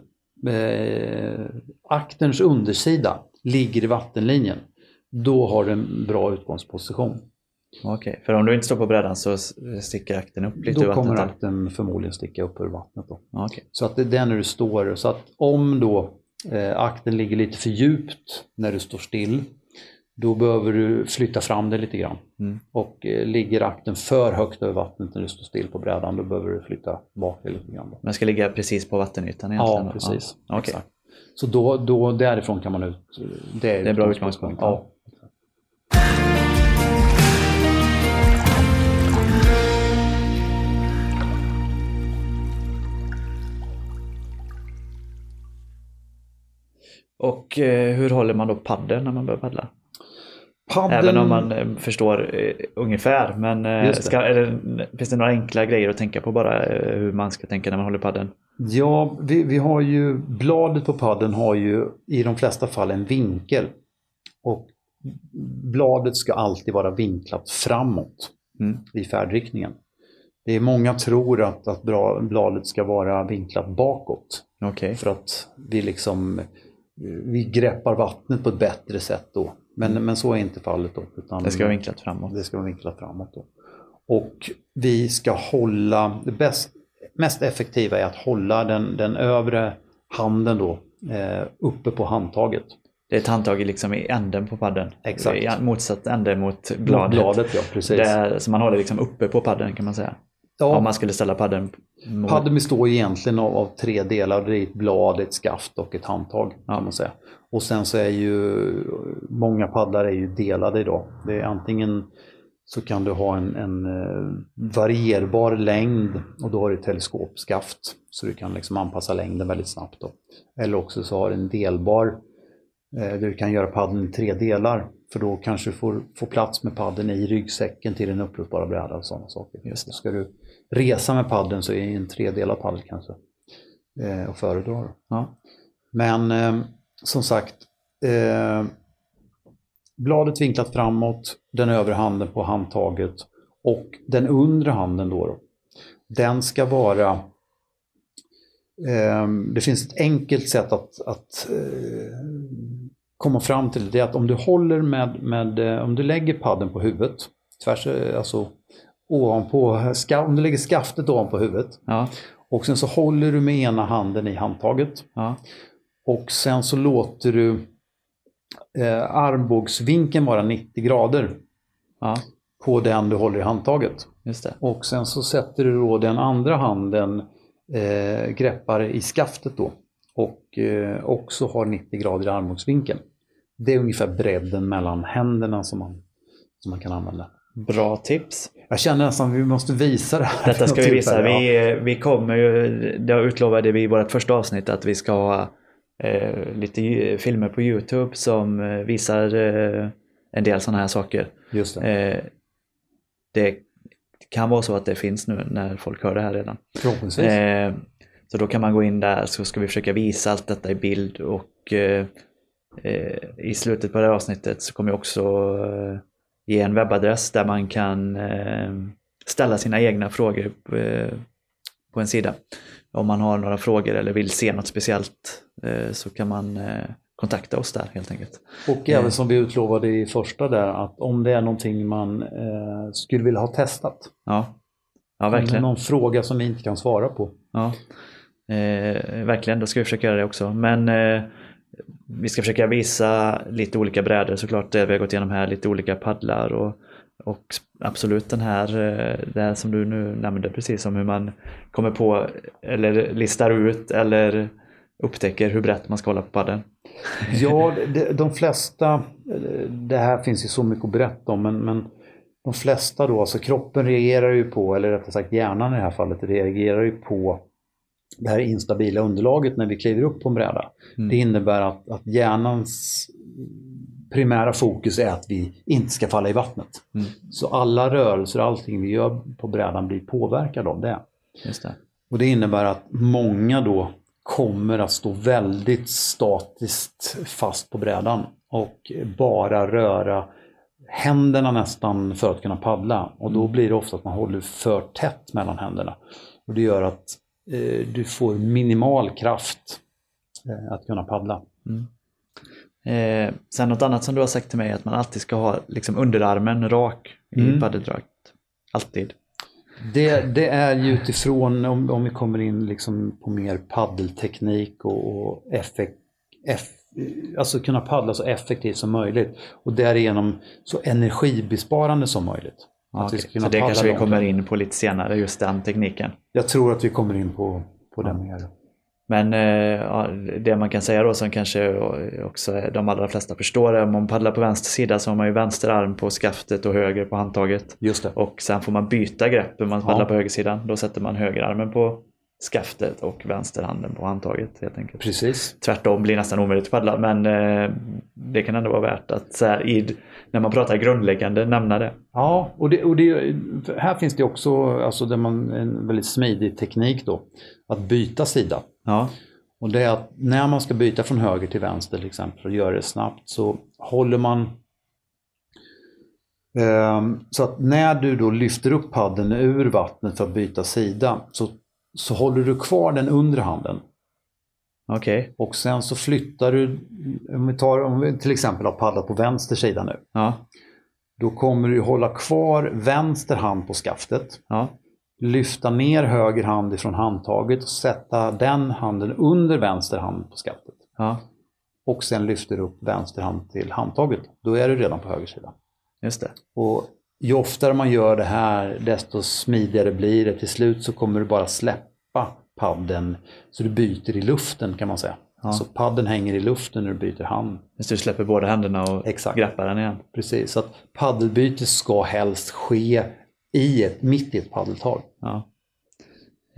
eh, aktens undersida ligger i vattenlinjen, då har du en bra utgångsposition. Okej, för om du inte står på brädan så sticker akten upp lite ur Då vattnet? kommer eller? akten förmodligen sticka upp ur vattnet. Då. Okej. Så att det är där när du står. Så att om då eh, akten ligger lite för djupt när du står still, då behöver du flytta fram det lite grann. Mm. Och eh, ligger akten för högt över vattnet när du står still på brädan, då behöver du flytta bak det lite grann. Då. Den ska ligga precis på vattenytan egentligen? Ja, precis. Ja. Okej. Exakt. Så då, då därifrån kan man ut... Det är, Det är bra utgångspunkt, Ja. Och eh, hur håller man då paddeln när man börjar paddla? Paddeln- Även om man eh, förstår eh, ungefär. Men eh, ska, är det, finns det några enkla grejer att tänka på bara hur man ska tänka när man håller paddeln? Ja, vi, vi har ju, bladet på paddeln har ju i de flesta fall en vinkel. Och bladet ska alltid vara vinklat framåt Mm. i färdriktningen. Det är många tror att, att bra, bladet ska vara vinklat bakåt. Okej. För att vi liksom vi greppar vattnet på ett bättre sätt då. Men, men så är inte fallet då. Utan Mm. Det ska vara vinklat framåt. det ska vara vinklat framåt då. Och vi ska hålla, det bäst, mest effektiva är att hålla den, den övre handen då eh, uppe på handtaget. Det är ett handtag liksom i änden på padden. Exakt. I motsatt ände mot Mot bladet. bladet ja, precis. Där, så man håller liksom uppe på padden kan man säga. ja, Om man skulle ställa padden mot... Padden består egentligen av, av tre delar. Det är ett blad, ett skaft och ett handtag. Ja. kan man säga. Och sen så är ju många paddlar är ju delade idag. Det är antingen så kan du ha en, en eh, varierbar längd och då har du teleskopskaft så du kan liksom anpassa längden väldigt snabbt. Då. Eller också så har du en delbar eh, där du kan göra paddeln i tre delar för då kanske du får, får plats med paddeln i ryggsäcken till en uppblåsbara bräda och sådana saker. Just det. Ska du resa med paddeln så är en tredelad paddel kanske eh, att föredra. Ja. Men eh, som sagt, eh, bladet vinklat framåt, den övre handen på handtaget och den undre handen då, då den ska vara eh, det finns ett enkelt sätt att, att eh, komma fram till det. Det är att om du håller med, med eh, om du lägger padden på huvudet, tvärs, eh, alltså ovanpå, ska, om du lägger skaftet ovanpå huvudet Ja. och sen så håller du med ena handen i handtaget Ja. Och sen så låter du eh, armbågsvinkeln vara 90 grader Ja. på den du håller i handtaget. Just det. Och sen så sätter du då den andra handen, eh, greppar i skaftet då och eh, också har 90 grader i armbågsvinkeln. Det är ungefär bredden mellan händerna som man, som man kan använda. Bra tips. Jag känner nästan att vi måste visa det här. Detta ska vi visa. Vi, vi kommer ju, det utlovade vi i vårt första avsnitt att vi ska ha eh, lite filmer på Youtube som eh, visar eh, en del sådana här saker. Just det. Eh, det kan vara så att det finns nu när folk hör det här redan. Förhoppningsvis. Eh, så då kan man gå in där så ska vi försöka visa allt detta i bild och eh, i slutet på det här avsnittet så kommer jag också ge en webbadress där man kan ställa sina egna frågor på en sida. Om man har några frågor eller vill se något speciellt eh, så kan man eh, kontakta oss där helt enkelt. Och även som vi utlovade i första där att om det är någonting man eh, skulle vilja ha testat. Ja, ja Om det är verkligen. någon fråga som vi inte kan svara på. Ja, eh, verkligen, då ska vi försöka göra det också. Men eh, vi ska försöka visa lite olika brädor såklart, det vi har gått igenom här, lite olika paddlar och, och absolut den här, eh, det här som du nu nämnde precis om hur man kommer på eller listar ut eller upptäcker hur brett man ska hålla på paddeln. Ja, de, de flesta, eh, det här finns ju så mycket att berätta om, men, men de flesta då, alltså kroppen reagerar ju på, eller rättare sagt hjärnan i det här fallet, reagerar ju på det här instabila underlaget när vi kliver upp på en bräda. Mm. Det innebär att, att hjärnans primära fokus är att vi inte ska falla i vattnet. Mm. Så alla rörelser, allting vi gör på brädan blir påverkade av det. Just det. Och det innebär att många då kommer att stå väldigt statiskt fast på brädan och bara röra händerna nästan för att kunna paddla. Och då blir det ofta att man håller för tätt mellan händerna. Och det gör att eh, du får minimal kraft eh, att kunna paddla. Eh, sen något annat som du har sagt till mig är att man alltid ska ha liksom underarmen rak i Mm. paddeldraget. Alltid. Det, det är ju utifrån, om, om vi kommer in liksom på mer paddelteknik och, och effekt, eff, alltså kunna paddla så effektivt som möjligt och därigenom så energibesparande som möjligt. Ja, Att vi ska kunna Så det kanske vi kommer in på lite senare, just den tekniken. Jag tror att vi kommer in på, på det mer. Men eh, ja, det man kan säga då som kanske också de allra flesta förstår är om man paddlar på vänster sida så har man ju vänster arm på skaftet och höger på handtaget. Just det. Och sen får man byta grepp om man paddlar Ja. på högersidan. Då sätter man högerarmen på skaftet och vänsterhanden på handtaget helt enkelt. Precis. Tvärtom blir nästan omöjligt att paddla men eh, det kan ändå vara värt att så här, i, när man pratar grundläggande nämna det. Ja, och, det, och det, här finns det också alltså där man, en väldigt smidig teknik då. Att byta sida. Ja, Och det är att när man ska byta från höger till vänster till exempel och göra det snabbt så håller man Ehm, Så att när du då lyfter upp paddeln ur vattnet för att byta sida så, så håller du kvar den undre handen. Okej. Och sen så flyttar du, om vi, tar, om vi till exempel har paddlat på vänster sida nu. Ja. Då kommer du hålla kvar vänster hand på skaftet. Ja. Lyfta ner höger hand ifrån handtaget och sätta den handen under vänster hand på skaftet. Ja. Och sen lyfter du upp vänster hand till handtaget. Då är du redan på höger sida. Just det. Och ju oftare man gör det här, desto smidigare blir det. Till slut så kommer du bara släppa padden så du byter i luften kan man säga. Ja. Så padden hänger i luften när du byter hand. Just du släpper båda händerna och Exakt. greppar den igen. Precis, så att paddelbyte ska helst ske i ett, mitt i ett paddeltag. Ja.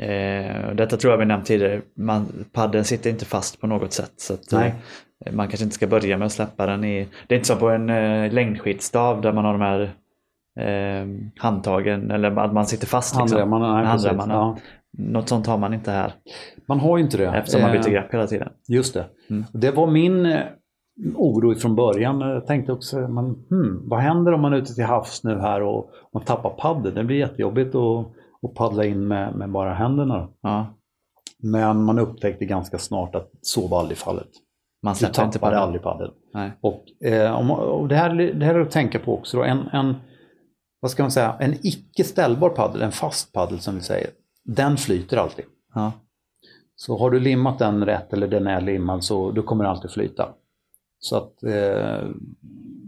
Eh, detta tror jag vi nämnt tidigare. Man, padden sitter inte fast på något sätt. Så att, eh, man kanske inte ska börja med att släppa den i... Det är inte som på en eh, längdskidstav där man har de här eh, handtagen eller att man sitter fast. Liksom. Handremmarna. Ja. Något sånt har man inte här Man har ju inte det. eftersom man byter Eh, grepp hela tiden. Just det. Mm. Det var min eh, oro från början. Jag tänkte också, man, hmm, vad händer om man är ute till havs nu här och man tappar paddeln? Det blir jättejobbigt att, att paddla in med, med bara händerna. Ja. Men man upptäckte ganska snart att så var aldrig fallet. Man Du släpper inte padden. aldrig paddeln. Nej. Och, eh, om, och det, här, det här är att tänka på också. Då. En, en, vad ska man säga, en icke ställbar paddel, en fast paddel som vi säger, den flyter alltid. Ja. Så har du limmat den rätt eller den är limmad så då kommer alltid flyta. Så att eh,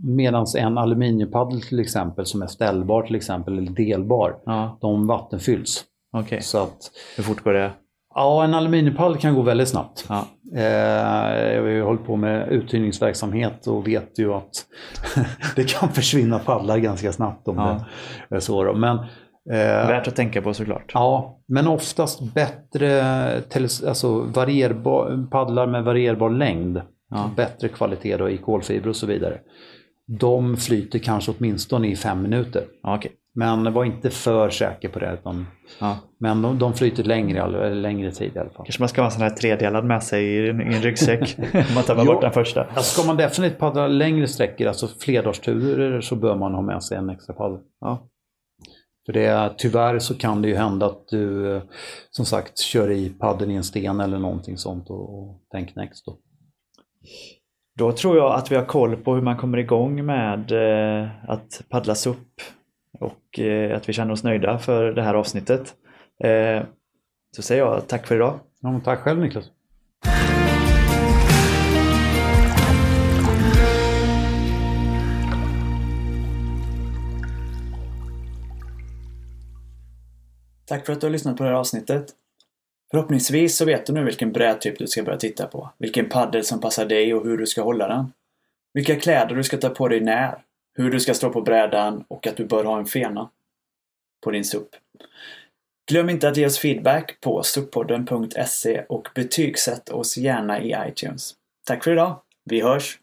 medans en aluminiumpaddel till exempel som är ställbar till exempel eller delbar, Ja. de vattenfylls. Okej. Så att Hur fort går det? ja, en aluminiumpaddel kan gå väldigt snabbt. Ja. Eh, jag har ju hållit på med uthyrningsverksamhet och vet ju att det kan försvinna paddlar ganska snabbt om Ja. det är så. Då. Men, eh, Värt att tänka på såklart. Ja, men oftast bättre alltså varierbar, paddlar med varierbar längd. Ja. Bättre kvalitet då i kolfiber och så vidare. De flyter kanske åtminstone i fem minuter. Okej. Men var inte för säker på det. Utan, Ja. men de, de flyter längre, längre tid i alla fall. Kanske man ska ha en sån här tredelad med sig i en, i en ryggsäck. Om man tappar Jo. bort den första. Alltså, ska man definitivt paddla längre sträckor, alltså flerdagarsturer, så bör man ha med sig en extra paddel. Ja. För det, tyvärr så kan det ju hända att du som sagt kör i paddeln i en sten eller någonting sånt och, och den knäcks då. Då tror jag att vi har koll på hur man kommer igång med eh, att paddlas upp och eh, att vi känner oss nöjda för det här avsnittet. Eh, så säger jag tack för idag. Ja, tack själv Niklas. Tack för att du har lyssnat på det här avsnittet. Förhoppningsvis så vet du nu vilken brädtyp du ska börja titta på, vilken paddel som passar dig och hur du ska hålla den. Vilka kläder du ska ta på dig när, hur du ska stå på brädan och att du bör ha en fena på din SUP. Glöm inte att ge oss feedback på suppodden.se och betygsätt oss gärna i iTunes. Tack för idag! Vi hörs!